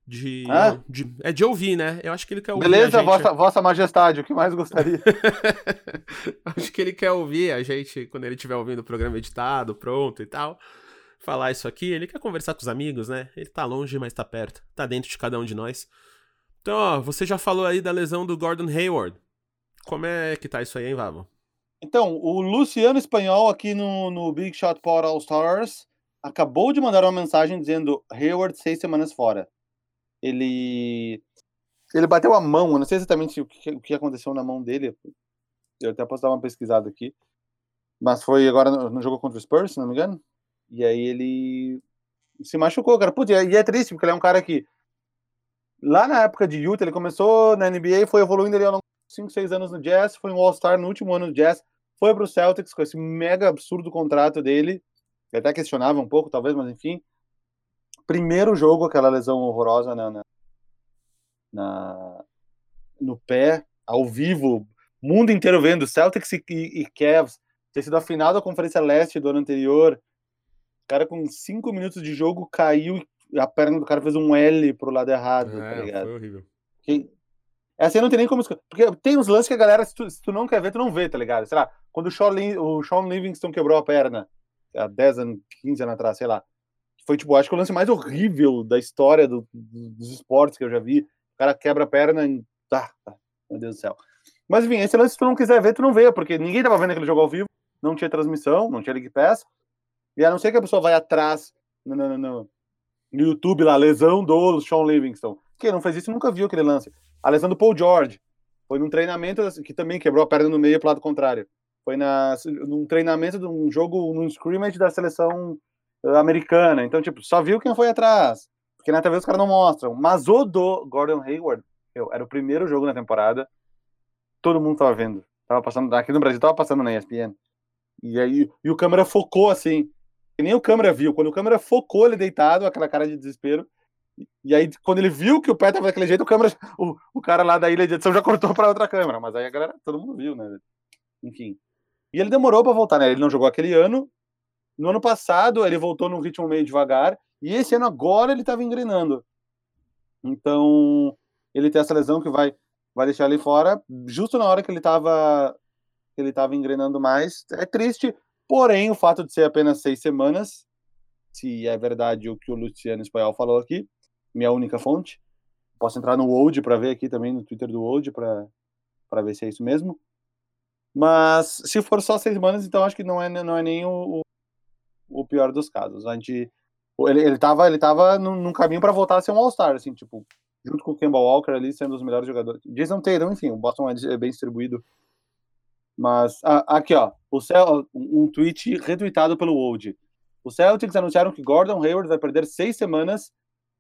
De, Ah? de- é de ouvir, né? Eu acho que ele quer ouvir. a Beleza, gente... vossa, vossa Majestade, o que mais gostaria? Acho que ele quer ouvir a gente quando ele estiver ouvindo o programa editado, pronto e tal. Falar isso aqui. Ele quer conversar com os amigos, né? Ele tá longe, mas tá perto. Tá dentro de cada um de nós. Então, ó, você já falou aí da lesão do Gordon Hayward. Como é que tá isso aí, hein, Vavo? Então, o Luciano Espanhol aqui no, no Big Shot Pod All Stars acabou de mandar uma mensagem dizendo Hayward seis semanas fora. Ele ele bateu a mão, eu não sei exatamente o que, o que aconteceu na mão dele. Eu até posso dar uma pesquisada aqui. Mas foi agora no, no jogo contra o Spurs, se não me engano. E aí ele se machucou, cara. Putz, e é- e é triste, porque ele é um cara que lá na época de Utah, ele começou na NBA, foi evoluindo ali ao longo de 5, 6 anos no Jazz, foi um All-Star no último ano do Jazz, foi pro Celtics com esse mega absurdo contrato dele. Eu até questionava um pouco, talvez, mas enfim. Primeiro jogo, aquela lesão horrorosa na, na, na- no pé, ao vivo, mundo inteiro vendo, Celtics e, e, Cavs, ter sido a final da Conferência Leste do ano anterior. O cara com cinco minutos de jogo caiu e a perna do cara fez um L pro lado errado, tá ligado? foi horrível. Que... Essa aí não tem nem como. Porque tem uns lances que a galera, se tu, se tu não quer ver, tu não vê, tá ligado? Sei lá, quando o Sean, Lin- o Sean Livingston quebrou a perna, há 10 anos, 15 anos atrás, sei lá. Foi, tipo, acho que o lance mais horrível da história do- do- dos esportes que eu já vi. O cara quebra a perna e. Tá, tá, meu Deus do céu. Mas enfim, esse lance, se tu não quiser ver, tu não vê, porque ninguém tava vendo aquele jogo ao vivo, não tinha transmissão, não tinha League Pass. E a não ser que a pessoa vai atrás no, no, no, no YouTube lá, lesão do Sean Livingston. Quem não fez isso nunca viu aquele lance. A lesão do Paul George. Foi num treinamento que também quebrou a perna no meio pro lado contrário. Foi na, num treinamento de um jogo, num scrimmage da seleção americana. Então, tipo, só viu quem foi atrás. Porque na TV os caras não mostram. Mas o do Gordon Hayward, meu, era o primeiro jogo na temporada. Todo mundo tava vendo. Tava passando, aqui no Brasil tava passando na ESPN. E aí, e o câmera focou assim. E nem o câmera viu. Quando o câmera focou ele deitado, aquela cara de desespero. E aí, quando ele viu que o pé tava daquele jeito, o câmera, o, o cara lá da ilha de edição já cortou para outra câmera. Mas aí a galera, todo mundo viu, né? Enfim. E ele demorou para voltar, né? Ele não jogou aquele ano. No ano passado, ele voltou num ritmo meio devagar. E esse ano agora ele tava engrenando. Então, ele tem essa lesão que vai, vai deixar ele fora, justo na hora que ele tava, que ele tava engrenando mais. É triste, porém, o fato de ser apenas seis semanas, se é verdade o que o Luciano Espanhol falou aqui, minha única fonte. Posso entrar no Old para ver aqui também, no Twitter do Old, para ver se é isso mesmo. Mas se for só seis semanas, então acho que não é, não é nem o, o pior dos casos. A gente, ele, ele tava, ele tava num, num caminho para voltar a ser um All-Star, assim, tipo, junto com o Kemba Walker ali, sendo os melhores jogadores. Jason Tatum, enfim, o Boston é bem distribuído. Mas, ah, aqui, ó, o Cel, um tweet retweetado pelo Old. Os Celtics anunciaram que Gordon Hayward vai perder seis semanas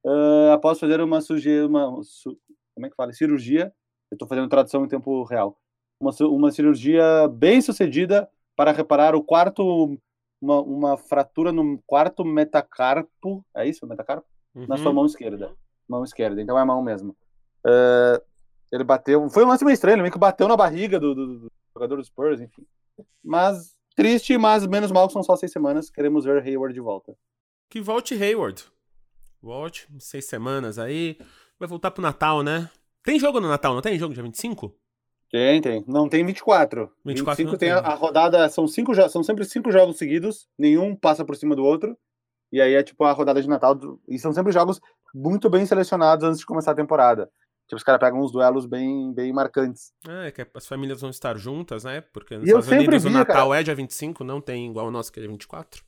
uh, após fazer uma, uma su, como é que fala? cirurgia. Eu estou fazendo tradução em tempo real. Uma, uma cirurgia bem sucedida para reparar o quarto, uma, uma fratura no quarto metacarpo. É isso, metacarpo? Uhum. Na sua mão esquerda. Mão esquerda, então é a mão mesmo. Uh, ele bateu. Foi um lance meio estranho, ele meio que bateu na barriga do, do, do jogador do Spurs, enfim. Mas triste, mas menos mal que são só seis semanas. Queremos ver Hayward de volta. Que volte Hayward. Volte, seis semanas aí. Vai voltar pro Natal, né? Tem jogo no Natal, não tem jogo dia 25? Tem, tem. Não, tem 24. 24 25 tem a, a, rodada, são cinco são sempre cinco jogos seguidos, nenhum passa por cima do outro. E aí é tipo a rodada de Natal. E são sempre jogos muito bem selecionados antes de começar a temporada. Tipo, os caras pegam uns duelos bem, bem marcantes. É, que as famílias vão estar juntas, né? Porque nos eu Estados Unidos vi, o Natal cara... é dia 25, não tem igual o nosso que é dia 24.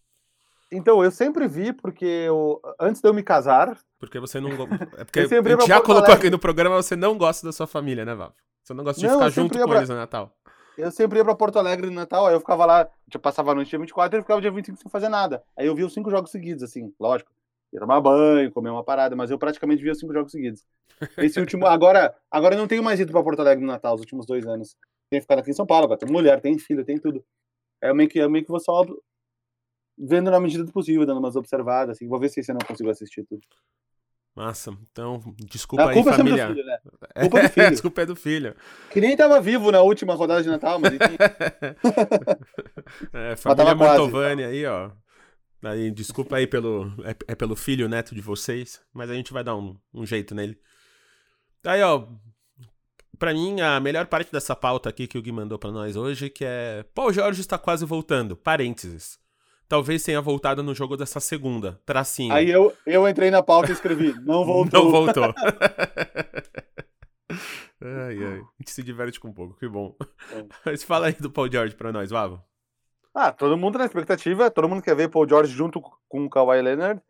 Então, eu sempre vi, porque eu, antes de eu me casar. Porque você não. É porque a gente já colocou aqui no programa, você não gosta da sua família, né, Val? Você não gosta de não, ficar junto com pra... eles no Natal. Eu sempre ia pra Porto Alegre no Natal, aí eu ficava lá, eu passava a noite dia 24 e ficava dia 25 sem fazer nada. Aí eu vi os cinco jogos seguidos, assim, lógico. Ia tomar banho, comer uma parada, mas eu praticamente via os cinco jogos seguidos. Esse último. Agora, agora eu não tenho mais ido pra Porto Alegre no Natal, os últimos dois anos. Tenho ficado aqui em São Paulo, tem mulher, tem filho, tem tudo. É meio que, eu meio que vou só vendo na medida do possível, dando umas observadas, assim. Vou ver se esse eu não consigo assistir tudo. Massa. Então, desculpa A aí, culpa é sempre do família. filho, né? Culpa do filho. desculpa é do filho. Que nem tava vivo na última rodada de Natal, mas enfim. É, família. Mantovani aí, ó. Aí, desculpa aí pelo. É, é pelo filho neto de vocês, mas a gente vai dar um, um jeito nele. Aí, ó. Pra mim, a melhor parte dessa pauta aqui que o Gui mandou pra nós hoje, que é. Paul Jorge está quase voltando. Parênteses. Talvez tenha voltado no jogo dessa segunda. Tracinho. Aí eu, eu entrei na pauta e escrevi, não voltou. Não voltou. ai, ai. A gente se diverte com um pouco, que bom. É. Mas fala aí do Paul George pra nós, Vavo. Ah, todo mundo na expectativa, todo mundo quer ver Paul George junto com o Kawhi Leonard.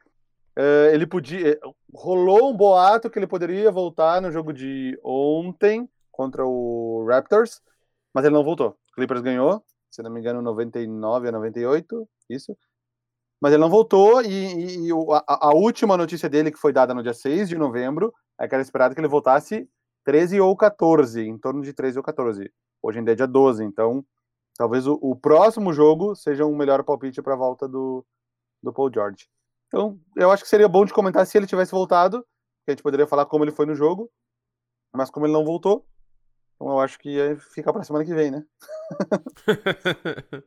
Eh, ele podia. eh, Rolou um boato que ele poderia voltar no jogo de ontem contra o Raptors, mas ele não voltou. O Clippers ganhou, se não me engano, 99 a 98, isso. Mas ele não voltou e, e- e a, a última notícia dele, que foi dada no dia 6 de novembro, é que era esperado que ele voltasse 13 ou 14, em torno de 13 ou 14. Hoje em dia é dia 12, então talvez o, o próximo jogo seja um melhor palpite para a volta do, do Paul George. Então, eu acho que seria bom de comentar se ele tivesse voltado, que a gente poderia falar como ele foi no jogo, mas como ele não voltou, então eu acho que fica para semana que vem, né?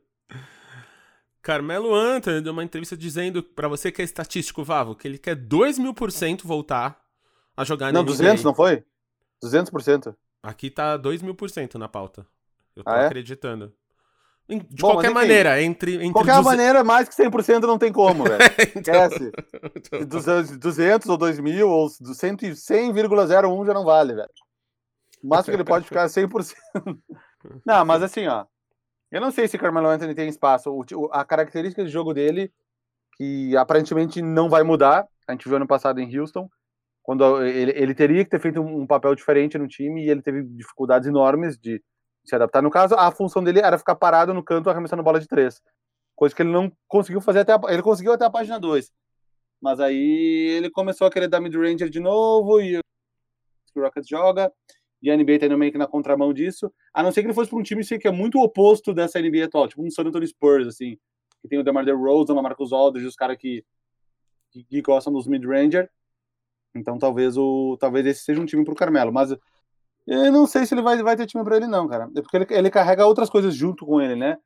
Carmelo Anthony deu uma entrevista dizendo pra você que é estatístico, Vavo, que ele quer 2 mil por cento voltar a jogar Não, na 200, NBA. não foi? 200%. Aqui tá 2 mil por cento na pauta. Eu tô Ah, é? acreditando. De Bom, qualquer maneira, entre, entre De qualquer 200 maneira, mais que 100% não tem como, velho. Então- Esquece. 200, 200 ou 2 mil ou 100 e 100,01 já não vale, velho. O máximo que ele pode ficar é 100%. Não, mas assim, ó. Eu não sei se Carmelo Anthony tem espaço. O a característica de jogo dele, que aparentemente não vai mudar. A gente viu ano passado em Houston, quando ele, ele teria que ter feito um, um papel diferente no time e ele teve dificuldades enormes de se adaptar. No caso, a função dele era ficar parado no canto arremessando bola de três. Coisa que ele não conseguiu fazer até a, ele conseguiu até a página 2. Mas aí ele começou a querer dar mid-ranger de novo e o Rockets joga. E a NBA tá indo meio que na contramão disso. A não ser que ele fosse para um time assim, que é muito oposto dessa NBA atual, tipo um San Antonio Spurs, assim, que tem o DeMar DeRozan, o Marcus Aldridge, os caras que, que, que gostam dos mid-ranger. Então talvez o talvez esse seja um time pro Carmelo, mas eu não sei se ele vai, vai ter time para ele não, cara. É porque ele, ele carrega outras coisas junto com ele, né?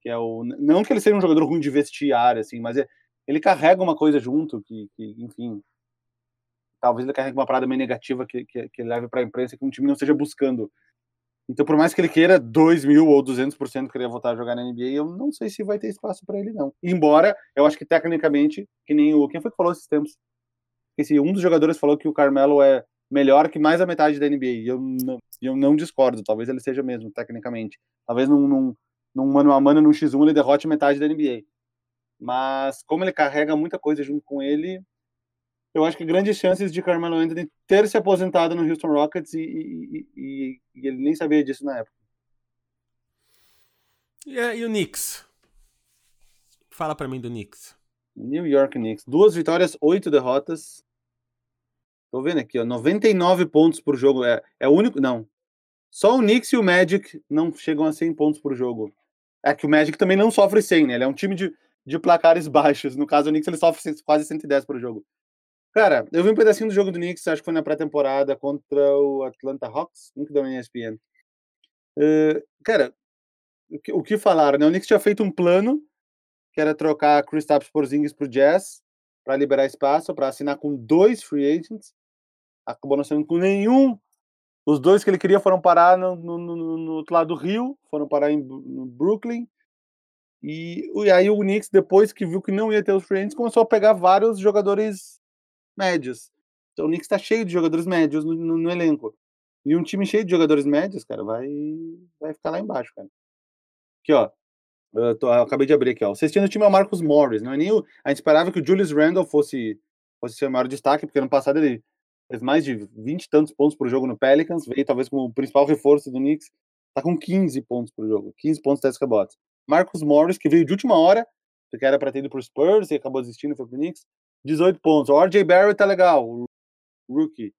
Que é o não que ele seja um jogador ruim de vestiário assim, mas é, ele carrega uma coisa junto que, que enfim, talvez ele carregue uma parada meio negativa que, que, que ele leve para a imprensa que um time não esteja buscando. Então, por mais que ele queira 2 mil ou 200% querer voltar a jogar na NBA, eu não sei se vai ter espaço para ele, não. Embora, eu acho que tecnicamente, que nem o. Quem foi que falou esses tempos? Esse, um dos jogadores falou que o Carmelo é melhor que mais a metade da NBA. E eu não, eu não discordo, talvez ele seja mesmo, tecnicamente. Talvez num, num, num mano a mano, num X1, ele derrote metade da NBA. Mas, como ele carrega muita coisa junto com ele, eu acho que grandes chances de Carmelo Anthony ter se aposentado no Houston Rockets e, e, e, e ele nem sabia disso na época. E, é, e o Knicks? Fala pra mim do Knicks. New York Knicks. Duas vitórias, oito derrotas. Tô vendo aqui, ó. 99 pontos por jogo. É, é o único. Não. Só o Knicks e o Magic não chegam a 100 pontos por jogo. É que o Magic também não sofre 100, né? Ele é um time de, de placares baixos. No caso, o Knicks ele sofre quase 110 por jogo. Cara, eu vi um pedacinho do jogo do Knicks, acho que foi na pré-temporada contra o Atlanta Hawks, um que deu na ESPN. Uh, cara, o que, o que falaram, né? O Knicks tinha feito um plano que era trocar Kristaps Porzingis pro Jazz para liberar espaço para assinar com dois free agents. Acabou não sendo com nenhum. Os dois que ele queria foram parar no, no, no, no outro lado do Rio, foram parar em Brooklyn. E, e aí o Knicks, depois que viu que não ia ter os free agents, começou a pegar vários jogadores médios. Então o Knicks está cheio de jogadores médios no, no, no, elenco. E um time cheio de jogadores médios, cara, vai, vai ficar lá embaixo, cara. Aqui, ó. Eu, tô, eu acabei de abrir aqui, ó. O sextinho do time é o Marcus Morris. Não é nem o, a gente esperava que o Julius Randle fosse, fosse ser o maior destaque, porque ano passado ele fez mais de 20 e tantos pontos por jogo no Pelicans, veio talvez como o principal reforço do Knicks, tá com 15 pontos por jogo, 15 pontos, 10 rebotes. Marcus Morris, que veio de última hora, porque era para ter ido pro Spurs e acabou desistindo foi pro Knicks, 18 pontos. O RJ Barrett tá legal, o rookie,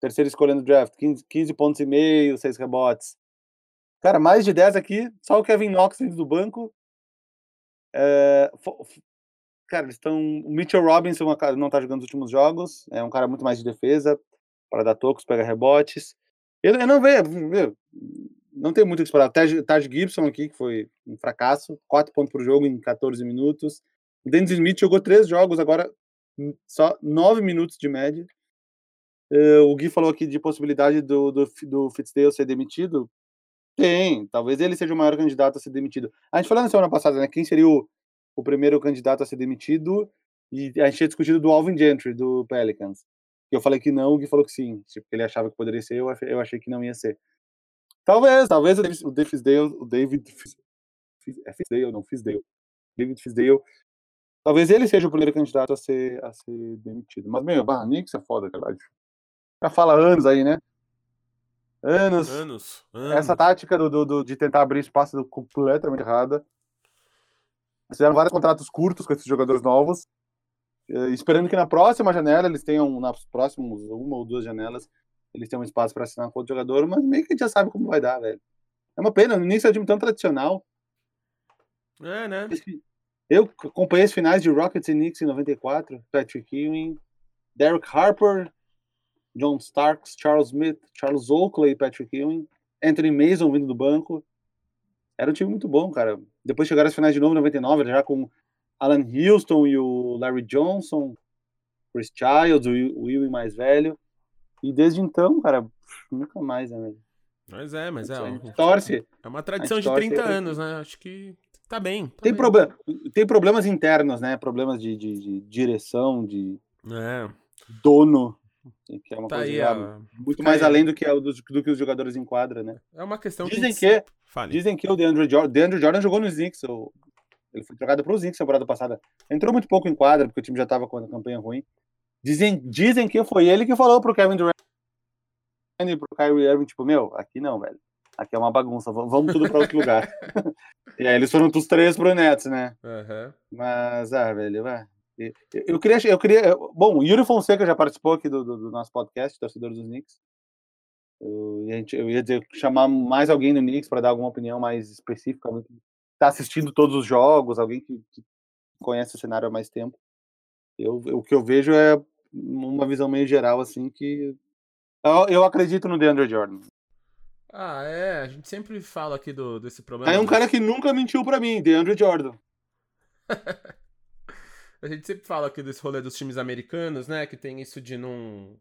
terceiro escolhendo draft, 15, 15 pontos e meio, 6 rebotes. Cara, mais de 10 aqui, só o Kevin Knox dentro do banco. É, cara, eles estão. O Mitchell Robinson cara- não tá jogando os últimos jogos. É um cara muito mais de defesa, para dar tocos, pega rebotes. Eu, eu não vejo. Não tem muito o que esperar. Taj, Taj Gibson aqui, que foi um fracasso, 4 pontos por jogo em 14 minutos. O Dennis Smith jogou três jogos, agora só 9 minutos de média. Eh, o Gui falou aqui de possibilidade do, do, do Fitzdale ser demitido. Tem, talvez ele seja o maior candidato a ser demitido. A gente falou na semana passada, né? Quem seria o, o primeiro candidato a ser demitido? E a gente tinha discutido do Alvin Gentry, do Pelicans. Eu falei que não, o Gui falou que sim. Tipo, ele achava que poderia ser, eu eu achei que não ia ser. Talvez, talvez o David, Fisdale, o David Fis- Fis- é Fisdale, não, Fisdale. David Fisdale. Talvez ele seja o primeiro candidato a ser, a ser demitido. Mas, meu, bah, Knicks é foda, cara. Já fala anos aí, né? Anos. Anos. Essa anos. tática do, do- do- de tentar abrir espaço deu completamente errada. Fizeram vários contratos curtos com esses jogadores novos, eh, esperando que na próxima janela eles tenham, nas próximas uma ou duas janelas, eles tenham espaço para assinar com outro jogador, mas meio que a gente já sabe como vai dar, velho. É uma pena, o Knicks é um time tão tradicional. É, né? Eu acompanhei as finais de Rockets e Knicks em 94, Patrick Ewing, Derek Harper, John Starks, Charles Smith, Charles Oakley e Patrick Ewing, Anthony Mason vindo do banco. Era um time muito bom, cara. Depois chegaram as finais de novo em 99, já com Alan Houston e o Larry Johnson, Chris Childs, o Ewing mais velho. E desde então, cara, nunca mais, né, velho? Mas é, mas é. a gente torce. É uma tradição de gente torce 30 aí pra- anos, né? Acho que tá bem. tá Tem, bem. problema, tem problemas internos, né? Problemas de, de- de direção, de É, dono, que é uma tá coisa aí. ó, muito mais aí. além do que, é o dos- do que os jogadores enquadram, né? É uma questão Dizem que. a que, Fale. dizem que o DeAndre Jordan, DeAndre Jordan jogou nos Knicks, ou- ele foi trocado para os Knicks na temporada passada. Entrou muito pouco em quadra, porque o time já estava com a campanha ruim. Dizem, dizem que foi ele que falou pro Kevin Durant e pro Kyrie Irving, tipo, meu, aqui não, velho. Aqui é uma bagunça, vamos tudo para outro lugar. e aí eles foram os três pro Nets, né? Aham. Mas, ah, velho, vai. Eu, eu queria, eu queria. Bom, o Yuri Fonseca já participou aqui do, do- do nosso podcast, torcedor dos Knicks. Eu, a gente- eu ia dizer, chamar mais alguém do Knicks para dar alguma opinião mais específica, alguém que está assistindo todos os jogos, alguém que, que conhece o cenário há mais tempo. Eu, eu- o que eu vejo é uma visão meio geral, assim, que. Eu, eu acredito no DeAndre Jordan. Ah, é. A gente sempre fala aqui do, desse problema. Aí é um cara que nunca mentiu para mim, DeAndre Jordan. A gente sempre fala aqui desse rolê dos times americanos, né? Que tem isso de não.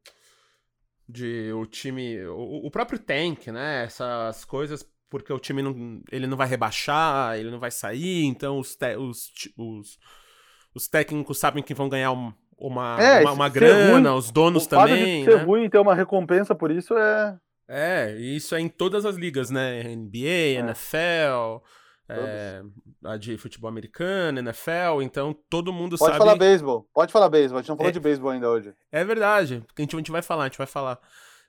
De o time. O, o próprio tank, né? Essas coisas. Porque o time não, ele não vai rebaixar, ele não vai sair, então os, te- os, os, os técnicos sabem que vão ganhar um- uma, É, uma, uma grana, ruim- os donos o fato também. de ser né? ruim e ter uma recompensa por isso é. É, e isso é em todas as ligas, né? NBA, NFL, é, a de futebol americano, NFL, então todo mundo Pode sabe. falar beisebol. Pode falar beisebol. A gente não falou É. de beisebol ainda hoje. É verdade, a gente, a gente vai falar, a gente vai falar.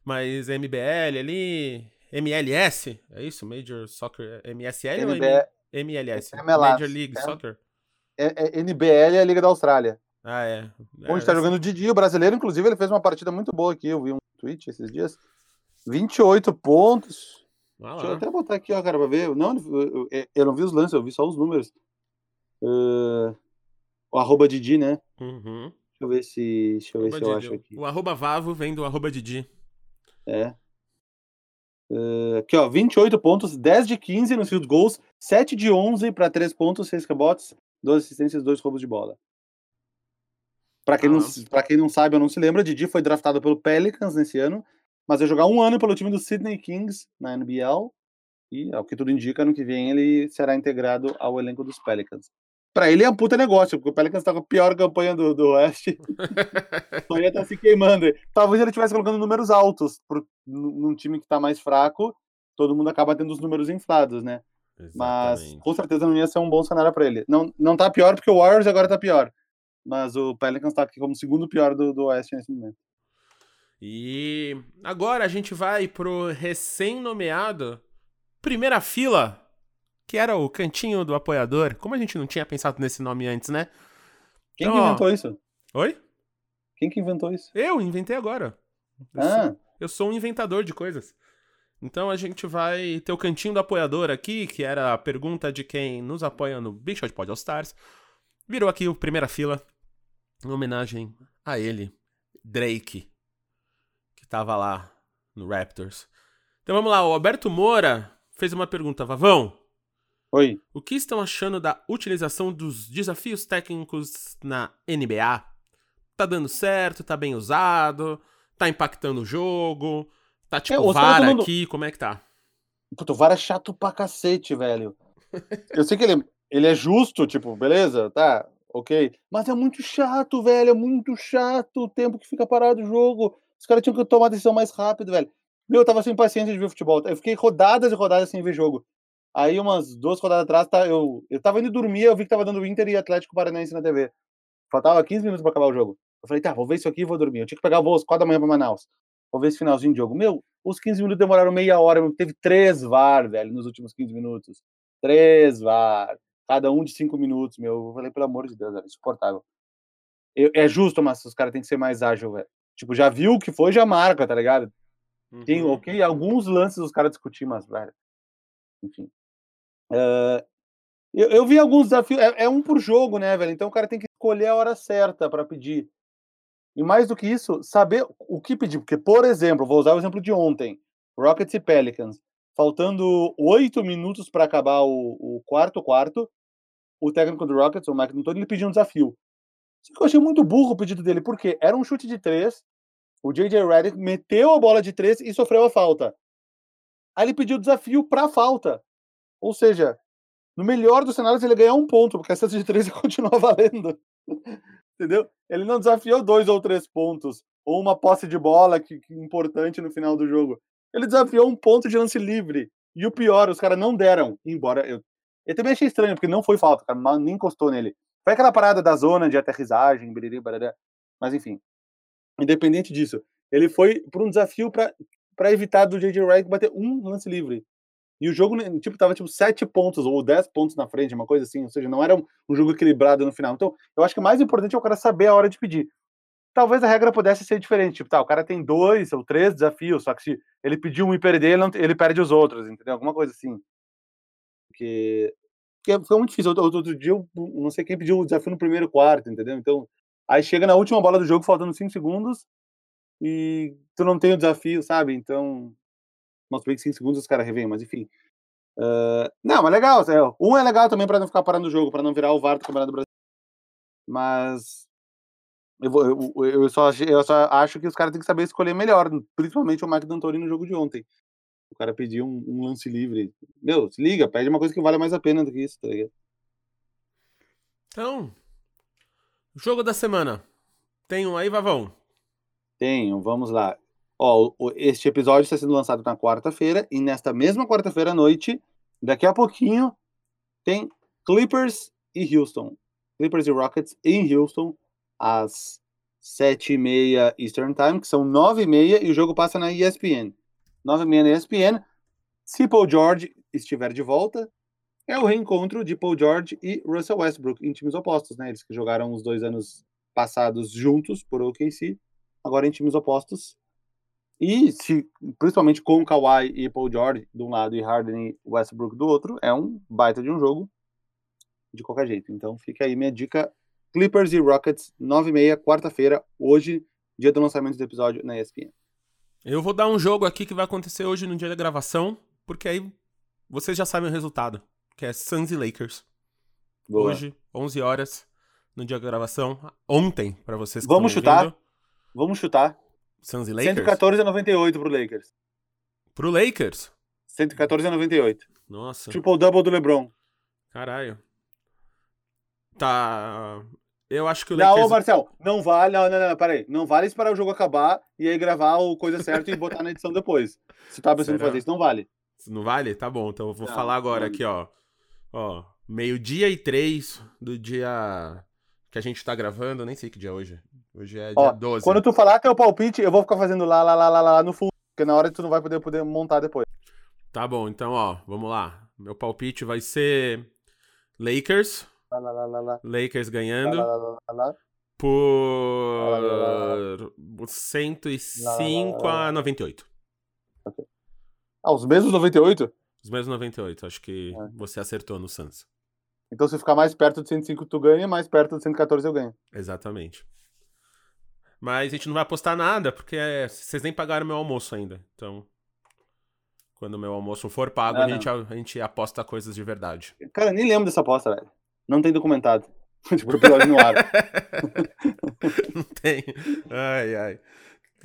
Mas MBL ali, MLS, é isso? Major Soccer, MSL ou MLS? MLS, Major League é. Soccer? é, é NBL é a Liga da Austrália. Ah, é. Onde é, tá jogando o Didi, o brasileiro, inclusive, ele fez uma partida muito boa aqui. Eu vi um tweet esses dias. 28 pontos. Ah Deixa eu até botar aqui, ó, cara, pra ver. Não, eu, eu- eu não vi os lances, eu vi só os números. Ah, o arroba Didi, né? Uhum. Deixa eu ver se, deixa eu, ver se eu acho aqui. O arroba Vavo vem do arroba Didi. É. Ah, aqui, ó, 28 pontos, 10 de 15 nos field goals, 7 de 11 para 3 pontos, 6 rebotes, 2 assistências, 2 roubos de bola. Pra quem, Ah. não, pra quem não sabe ou não se lembra, Didi foi draftado pelo Pelicans nesse ano, mas vai jogar um ano pelo time do Sydney Kings na NBL. E, ao que tudo indica, ano que vem ele será integrado ao elenco dos Pelicans. Pra ele é um puta negócio, porque o Pelicans tá com a pior campanha do, do Oeste. Só ia estar se queimando. Talvez ele estivesse colocando números altos pro, num time que tá mais fraco. Todo mundo acaba tendo os números inflados, né? Mas Exatamente. com certeza não ia ser um bom cenário pra ele. Não, não tá pior porque o Warriors agora tá pior. Mas o Pelicans tá aqui como segundo pior do, do Oeste nesse momento. E agora a gente vai pro recém-nomeado Primeira Fila, que era o cantinho do apoiador. Como a gente não tinha pensado nesse nome antes, né? Quem Então, que ó, inventou isso? Oi? Quem que inventou isso? Eu inventei agora. Eu, Ah, sou, eu sou um inventador de coisas. Então a gente vai ter o cantinho do apoiador aqui, que era a pergunta de quem nos apoia no Big Shot Pod All Stars. Virou aqui o primeira fila, em homenagem a ele, Drake, que tava lá no Raptors. Então vamos lá, o Alberto Moura fez uma pergunta, Vavão. Oi. O que estão achando da utilização dos desafios técnicos na NBA? Tá dando certo? Tá bem usado? Tá impactando o jogo? Tá tipo É, VAR dando- aqui? Como é que tá? Puta, o VAR é chato pra cacete, velho. Eu sei que ele, ele é justo, tipo, beleza, tá, ok. Mas é muito chato, velho, é muito chato o tempo que fica parado o jogo. Os caras tinham que tomar decisão mais rápido, velho. Meu, eu tava sem paciência de ver futebol. Eu fiquei rodadas e rodadas sem ver jogo. Aí, umas duas rodadas atrás, tá, eu, eu tava indo dormir, eu vi que tava dando Inter e Atlético Paranaense na TV. Faltava 15 minutos pra acabar o jogo. Eu falei, tá, vou ver isso aqui e vou dormir. Eu tinha que pegar o voo às 4 da manhã pra Manaus. Vou ver esse finalzinho de jogo. Meu, os 15 minutos demoraram meia hora. Teve três VAR, velho, nos últimos 15 minutos. Três VAR. Cada um de cinco minutos, meu. Eu falei, pelo amor de Deus, é insuportável. Eu- é justo, mas os caras têm que ser mais ágil, velho. Tipo, já viu o que foi, já marca, tá ligado? Tem, Uhum. ok, alguns lances os caras discutir, mas, velho. Enfim. Eh, eu, eu vi alguns desafios. É, é um por jogo, né, velho? Então o cara tem que escolher a hora certa pra pedir. E mais do que isso, saber o que pedir. Porque, por exemplo, vou usar o exemplo de ontem: Rockets e Pelicans. Faltando oito minutos para acabar o, o quarto quarto, o técnico do Rockets, o Mike D'Antoni, ele pediu um desafio. Só que eu achei muito burro o pedido dele, porque era um chute de três, o J.J. Redick meteu a bola de três e sofreu a falta. Aí ele pediu desafio para falta. Ou seja, no melhor dos cenários, ele ganhar um ponto, porque a cesta de três ia continuar valendo. Entendeu? Ele não desafiou dois ou três pontos, ou uma posse de bola que, que importante no final do jogo. Ele desafiou um ponto de lance livre. E o pior, os caras não deram. Embora eu. Eu também achei estranho, porque não foi falta, cara, nem encostou nele. Foi aquela parada da zona de aterrissagem, biriri, mas enfim. Independente disso, ele foi por um desafio para evitar do J.J. Redick bater um lance livre. E o jogo, né, tipo, tava tipo 7 pontos ou 10 pontos na frente, uma coisa assim. Ou seja, não era um, um jogo equilibrado no final. Então, eu acho que o mais importante é o cara saber a hora de pedir. Talvez a regra pudesse ser diferente. Tipo, tá, o cara tem dois ou três desafios, só que se ele pedir um e perder, ele, não- ele perde os outros, entendeu? Alguma coisa assim. Porque, porque foi muito difícil. Outro, outro dia, eu não sei quem pediu o desafio no primeiro quarto, entendeu? Então, aí chega na última bola do jogo, faltando 5 segundos, e tu não tem o desafio, sabe? Então, nossa, bem que 5 segundos os caras revêm, mas enfim. Ah, não, mas legal. Um é legal também para não ficar parando o jogo, para não virar o VAR do Campeonato do Brasil. Mas eu, vou- eu, eu, só, eu só acho que os caras têm que saber escolher melhor, principalmente o Mike D'Antoni no jogo de ontem. O cara pediu um, um lance livre. Meu, se liga, pede uma coisa que vale mais a pena do que isso, tá ligado? Então, jogo da semana. Tem um aí, Vavão? Tenho, vamos lá. Ó, este episódio está sendo lançado na quarta-feira, e nesta mesma quarta-feira à noite, daqui a pouquinho, tem Clippers e Houston. Clippers e Rockets em Houston, às sete e meia Eastern Time, que são nove e meia, e o jogo passa na ESPN. Nove e meia na ESPN. Se Paul George estiver de volta, é o reencontro de Paul George e Russell Westbrook em times opostos, né? Eles que jogaram os dois anos passados juntos por OKC, agora em times opostos. E se, principalmente com Kawhi e Paul George de um lado e Harden e Westbrook do outro, é um baita de um jogo de qualquer jeito. Então fica aí minha dica: Clippers e Rockets, 9h30, quarta-feira, hoje, dia do lançamento do episódio na ESPN. Eu vou dar um jogo aqui que vai acontecer hoje no dia da gravação, porque aí vocês já sabem o resultado, que é Suns e Lakers. Boa. Hoje, 11 horas, no dia da gravação. Ontem, pra vocês que Vamos chutar? ouvindo. Vamos chutar. Suns e Lakers? 114 a 98 pro Lakers. Pro Lakers? 114 a 98. Nossa, Triple double do LeBron. caralho. Tá... Eu acho que o Não, Lakers... ô Marcel, não vale. Não, não, não, peraí. Não vale esperar o jogo acabar e aí gravar o coisa certa e botar na edição depois. Se tá pensando em fazer isso, não vale. Não vale? Tá bom, então eu vou Não, falar agora não. aqui, ó. Ó, meio-dia e três do dia que a gente tá gravando, nem sei que dia é hoje. Hoje é dia Ó, 12. Quando tu falar teu palpite, eu vou ficar fazendo lá, lá, lá, lá, lá no fundo, porque na hora tu não vai poder, poder montar depois. Tá bom, então, ó, vamos lá. Meu palpite vai ser Lakers. Lakers ganhando por 105 a 98. Ah, os mesmos 98? Os mesmos 98. Acho que É. você acertou no Suns. Então se ficar mais perto de 105 tu ganha, mais perto de 114 eu ganho. Exatamente. Mas a gente não vai apostar nada, porque é, vocês nem pagaram meu almoço ainda. Então, quando o meu almoço for pago, Ah, a, gente, a gente aposta coisas de verdade. Cara, nem lembro dessa aposta, velho. Não tem documentado. tipo, episódio no ar. não tem. Ai, ai.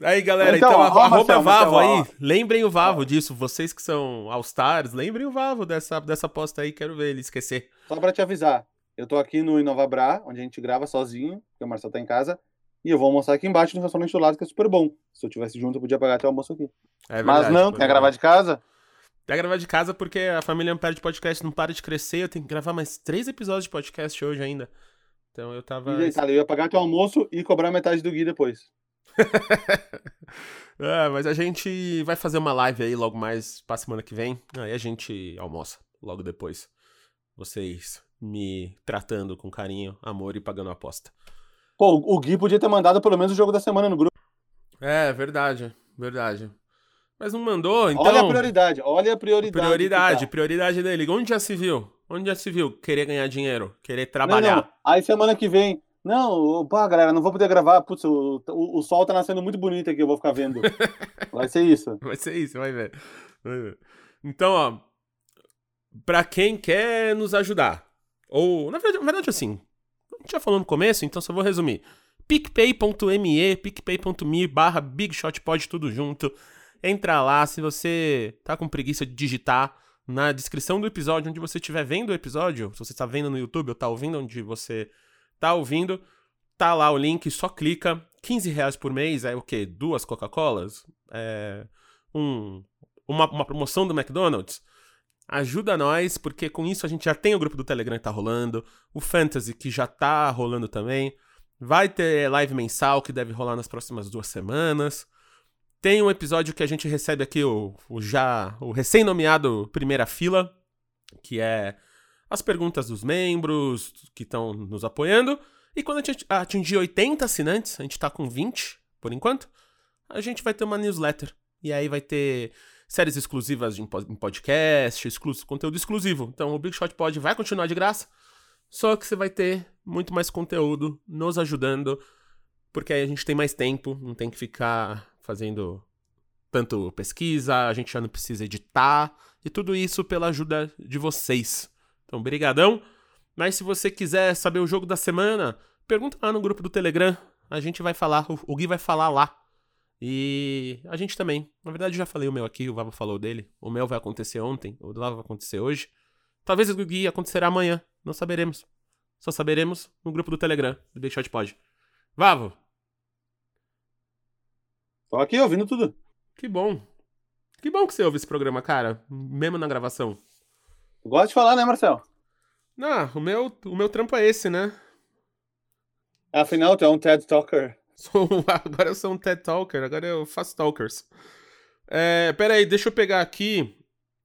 Aí, galera, Então, então, arroba Marcelo, Vavo aí. Lembrem o Vavo disso. Vocês que são All-Stars, lembrem o Vavo dessa, dessa aposta aí. Quero ver ele esquecer. Só pra te avisar, eu tô aqui no Inovabra, onde a gente grava sozinho, porque o Marcelo tá em casa, e eu vou almoçar aqui embaixo no restaurante do lado, que é super bom. Se eu tivesse junto, eu podia pagar até o almoço aqui. É Mas verdade, não, pode quer gravar de casa? Quer gravar de casa porque a família Ampere de podcast não para de crescer. Eu tenho que gravar mais três episódios de podcast hoje ainda. Então eu tava. E deitado, eu ia pagar teu almoço e cobrar metade do Gui depois. Ah, mas a gente vai fazer uma live aí logo mais pra semana que vem. Aí a gente almoça logo depois. Vocês me tratando com carinho, amor e pagando a aposta. Pô, o Gui podia ter mandado pelo menos o jogo da semana no grupo. É, verdade, verdade. Mas não mandou, então. olha a prioridade, olha a prioridade. Prioridade, tá. prioridade dele. Onde já se viu? Onde já se viu querer ganhar dinheiro, querer Não, trabalhar? não. Aí semana que vem. Não, pá, galera, não vou poder gravar. Putz, o, o, o sol tá nascendo muito bonito aqui, eu vou ficar vendo. Vai ser isso. Vai ser isso, vai ver. Vai ver. Então, ó, pra quem quer nos ajudar, ou, na verdade, na verdade, assim, a gente já falou no começo, então só vou resumir. picpay.me, picpay.me barra bigshotpod, tudo junto. Entra lá, se você tá com preguiça de digitar, na descrição do episódio, onde você estiver vendo o episódio, se você está vendo no YouTube ou tá ouvindo onde você tá ouvindo, tá lá o link, só clica. 15 reais por mês é o quê? Duas Coca-Colas? É um, uma, uma promoção do McDonald's? Ajuda nós, porque com isso a gente já tem o grupo do Telegram que tá rolando, o Fantasy que já tá rolando também. Vai ter live mensal que deve rolar nas próximas duas semanas. Tem um episódio que a gente recebe aqui o, o já o recém-nomeado Primeira Fila, que é as perguntas dos membros que estão nos apoiando. E quando a gente atingir 80 assinantes, a gente tá com 20 por enquanto, a gente vai ter uma newsletter. E aí vai ter séries exclusivas em podcast, exclu conteúdo exclusivo. Então o Big Shot Pod vai continuar de graça, só que você vai ter muito mais conteúdo nos ajudando, porque aí a gente tem mais tempo, não tem que ficar fazendo tanto pesquisa, a gente já não precisa editar, e tudo isso pela ajuda de vocês. Então, brigadão. Mas se você quiser saber o jogo da semana, pergunta lá no grupo do Telegram. A gente vai falar, o Gui vai falar lá. E a gente também. Na verdade, já falei o meu aqui, o Vava falou dele. O meu vai acontecer ontem, o do Vava vai acontecer hoje. Talvez o Gui acontecerá amanhã. Não saberemos. Só saberemos no grupo do Telegram, do Big Shot Pod. Vavo! Tô aqui ouvindo tudo. Que bom. Que bom que você ouve esse programa, cara. Mesmo na gravação. Gosta de falar, né, Marcelo? Não, o meu, o meu trampo é esse, né? Afinal, tu é um TED Talker. Sou, agora eu sou um TED Talker, agora eu faço Talkers. É, pera aí, deixa eu pegar aqui.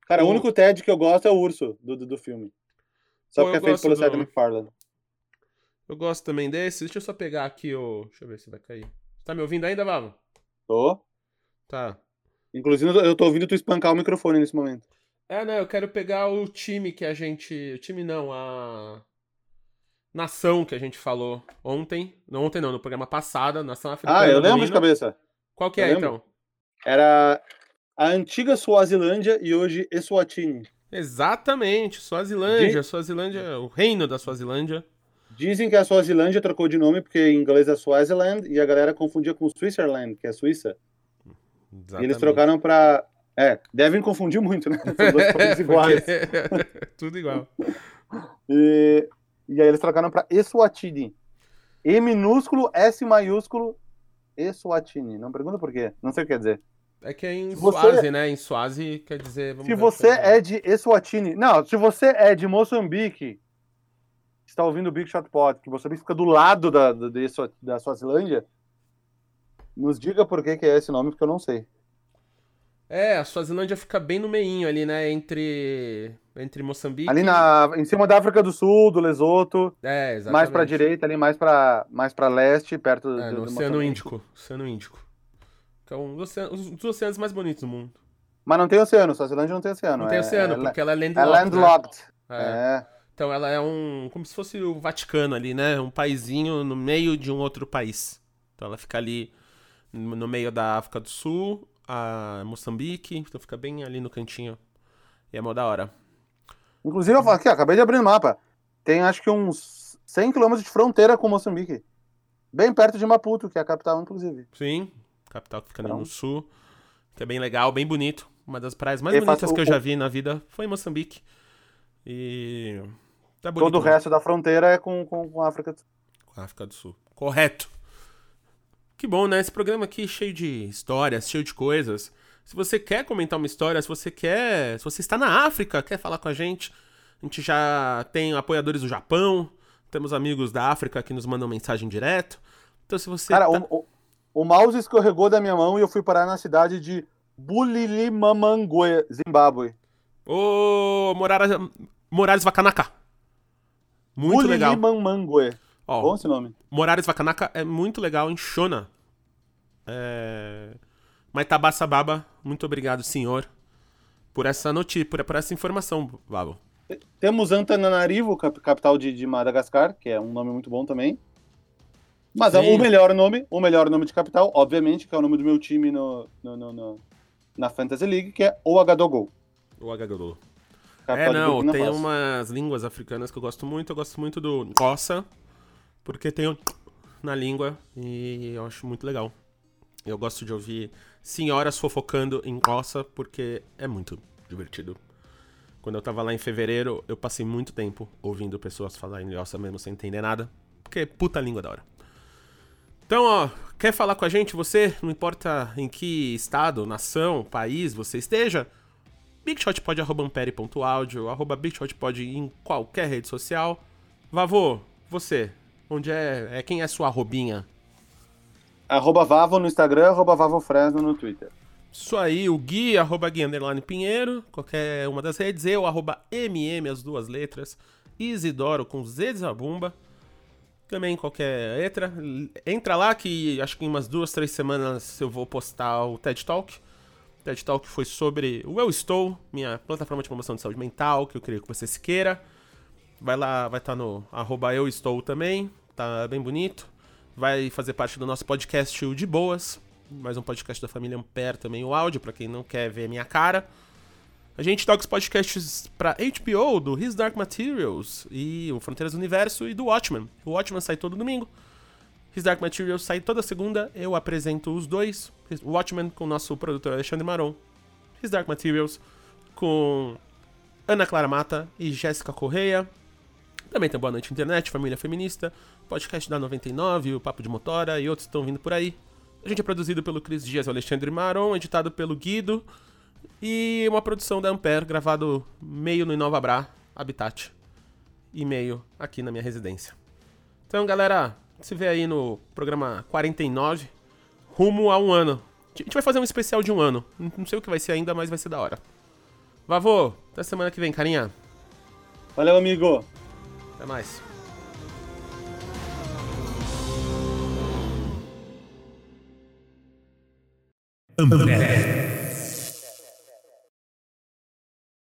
Cara, o O- único TED que eu gosto é o urso do, do, do filme. Só Pô, porque é feito gosto pelo do- Seth MacFarlane. Eu gosto também desse. Deixa eu só pegar aqui o. Deixa eu ver se vai cair. Tá me ouvindo ainda, Vavo? Tô. Tá. Inclusive, eu tô ouvindo tu espancar o microfone nesse momento. É, né? Eu quero pegar o time que a gente. O time não, a. Nação que a gente falou ontem. Não ontem não, no programa passado, Nação Africana. Ah, eu lembro de cabeça. Qual que eu é, lembro. então? Era a antiga Suazilândia e hoje Eswatini. Exatamente, Suazilândia. Suazilândia, o reino da Suazilândia. Dizem que a Suazilândia trocou de nome porque em inglês é Swaziland e a galera confundia com Switzerland, que é Suíça. E eles trocaram pra. É, devem confundir muito, né? São dois países iguais. Tudo igual. E, e aí eles trocaram pra Eswatini. E minúsculo, S maiúsculo, Eswatini. Não pergunta por quê. Não sei o que quer dizer. É que é em Se você- Suazi, né? Em Suazi quer dizer. Se você aqui. é de Eswatini. Não, se você é de Moçambique, está ouvindo o Big Shot Pod, que Moçambique fica do lado da, da, da Suazilândia, nos diga por que, que é esse nome, porque eu não sei. É, a Suazilândia fica bem no meinho ali, né? Entre. Entre Moçambique. Ali na, em cima da África do Sul, do Lesoto, É, exatamente. mais pra direita, ali mais pra, mais pra leste, perto É, do, do Oceano Moçambique. Índico. Oceano Índico. Que é um dos oceanos, um dos oceanos mais bonitos do mundo. Mas não tem oceano, Suazilândia não tem oceano. Não tem é- oceano, é, porque ela é é landlocked. né? landlocked. É. Então ela é um. como se fosse o Vaticano ali, né? Um paizinho no meio de um outro país. Então ela fica ali no meio da África do Sul, a Moçambique, então fica bem ali no cantinho. E é mó da hora. Inclusive, eu falo aqui, ó, acabei de abrir o mapa. Tem acho que uns 100 km de fronteira com Moçambique. Bem perto de Maputo, que é a capital, inclusive. Sim, capital que fica ali no Então. sul, que é bem legal, bem bonito. Uma das praias mais bonitas faz- que eu já vi na vida foi em Moçambique. E. Tá bonito. Todo o né? resto da fronteira é com, com, com a África. do Sul. Com a África do Sul. Correto. Que bom, né? Esse programa aqui cheio de histórias, cheio de coisas. Se você quer comentar uma história, se você quer. Se você está na África, quer falar com a gente, a gente já tem apoiadores do Japão, temos amigos da África que nos mandam mensagem direto. Então, se você. Cara, tá- o, o, o mouse escorregou da minha mão e eu fui parar na cidade de Bulilimamangue, Zimbábue. Ô, Morara... Moraes Vakanaka. Muito legal. Bulilimamangue. Ó, Bom esse nome. Moraes Vakanaka é muito legal em Shona. É... Maitabassa Baba, muito obrigado, senhor, por essa notícia, por, por essa informação, Babo. Temos Antananarivo, cap- capital de, de Madagascar, que é um nome muito bom também. Mas é Sim. o melhor nome, o melhor nome de capital, obviamente, que é o nome do meu time no, no- no- no- na Fantasy League, que é. O Agagadolo. capital É, de não, tem Faso. umas línguas africanas que eu gosto muito. Eu gosto muito do Ngossa, porque tem o na língua e eu acho muito legal. Eu gosto de ouvir senhoras fofocando em Ngossa, porque é muito divertido. Quando eu tava lá em fevereiro, eu passei muito tempo ouvindo pessoas falar em Ngossa mesmo sem entender nada, porque puta língua da hora. Então, ó, quer falar com a gente? Você, não importa em que estado, nação, país você esteja, bigshotpod.ampere.audio, arroba bigshotpod em qualquer rede social. Vavô, você, onde é, é quem é sua arrobinha? Arroba Vavo no Instagram, arroba Vavo Fresno no Twitter. Isso aí, o Gui, arroba Gui Underline Pinheiro, qualquer uma das redes, eu, arroba MM, as duas letras, Isidoro com Z de Zabumba, também qualquer letra. Entra lá que acho que em umas duas, três semanas eu vou postar o TED Talk. TED Talk foi sobre o Eu Estou, minha plataforma de promoção de saúde mental, que eu queria que você se queira. Vai lá, vai estar no arroba Eu Estou também, tá bem bonito. Vai fazer parte do nosso podcast o De Boas, mais um podcast da família Ampere também, o áudio, pra quem não quer ver minha cara. A gente toca os podcasts pra HBO, do His Dark Materials, e o Fronteiras do Universo, e do Watchmen. O Watchmen sai todo domingo. His Dark Materials sai toda segunda, eu apresento os dois. Watchmen com o nosso produtor Alexandre Maron. His Dark Materials com Ana Clara Mata e Jéssica Correia. Também tem Boa Noite Internet, Família Feminista, podcast da 99, o Papo de Motora e outros estão vindo por aí. A gente é produzido pelo Cris Dias e Alexandre Maron, editado pelo Guido. E uma produção da Ampere, gravado meio no Inova Bra, Habitat. E meio aqui na minha residência. Então, galera, se vê aí no programa 49, rumo a um ano. A gente vai fazer um especial de um ano. Não sei o que vai ser ainda, mas vai ser da hora. Vavô, até semana que vem, carinha. Valeu, amigo! Até mais. Ambev.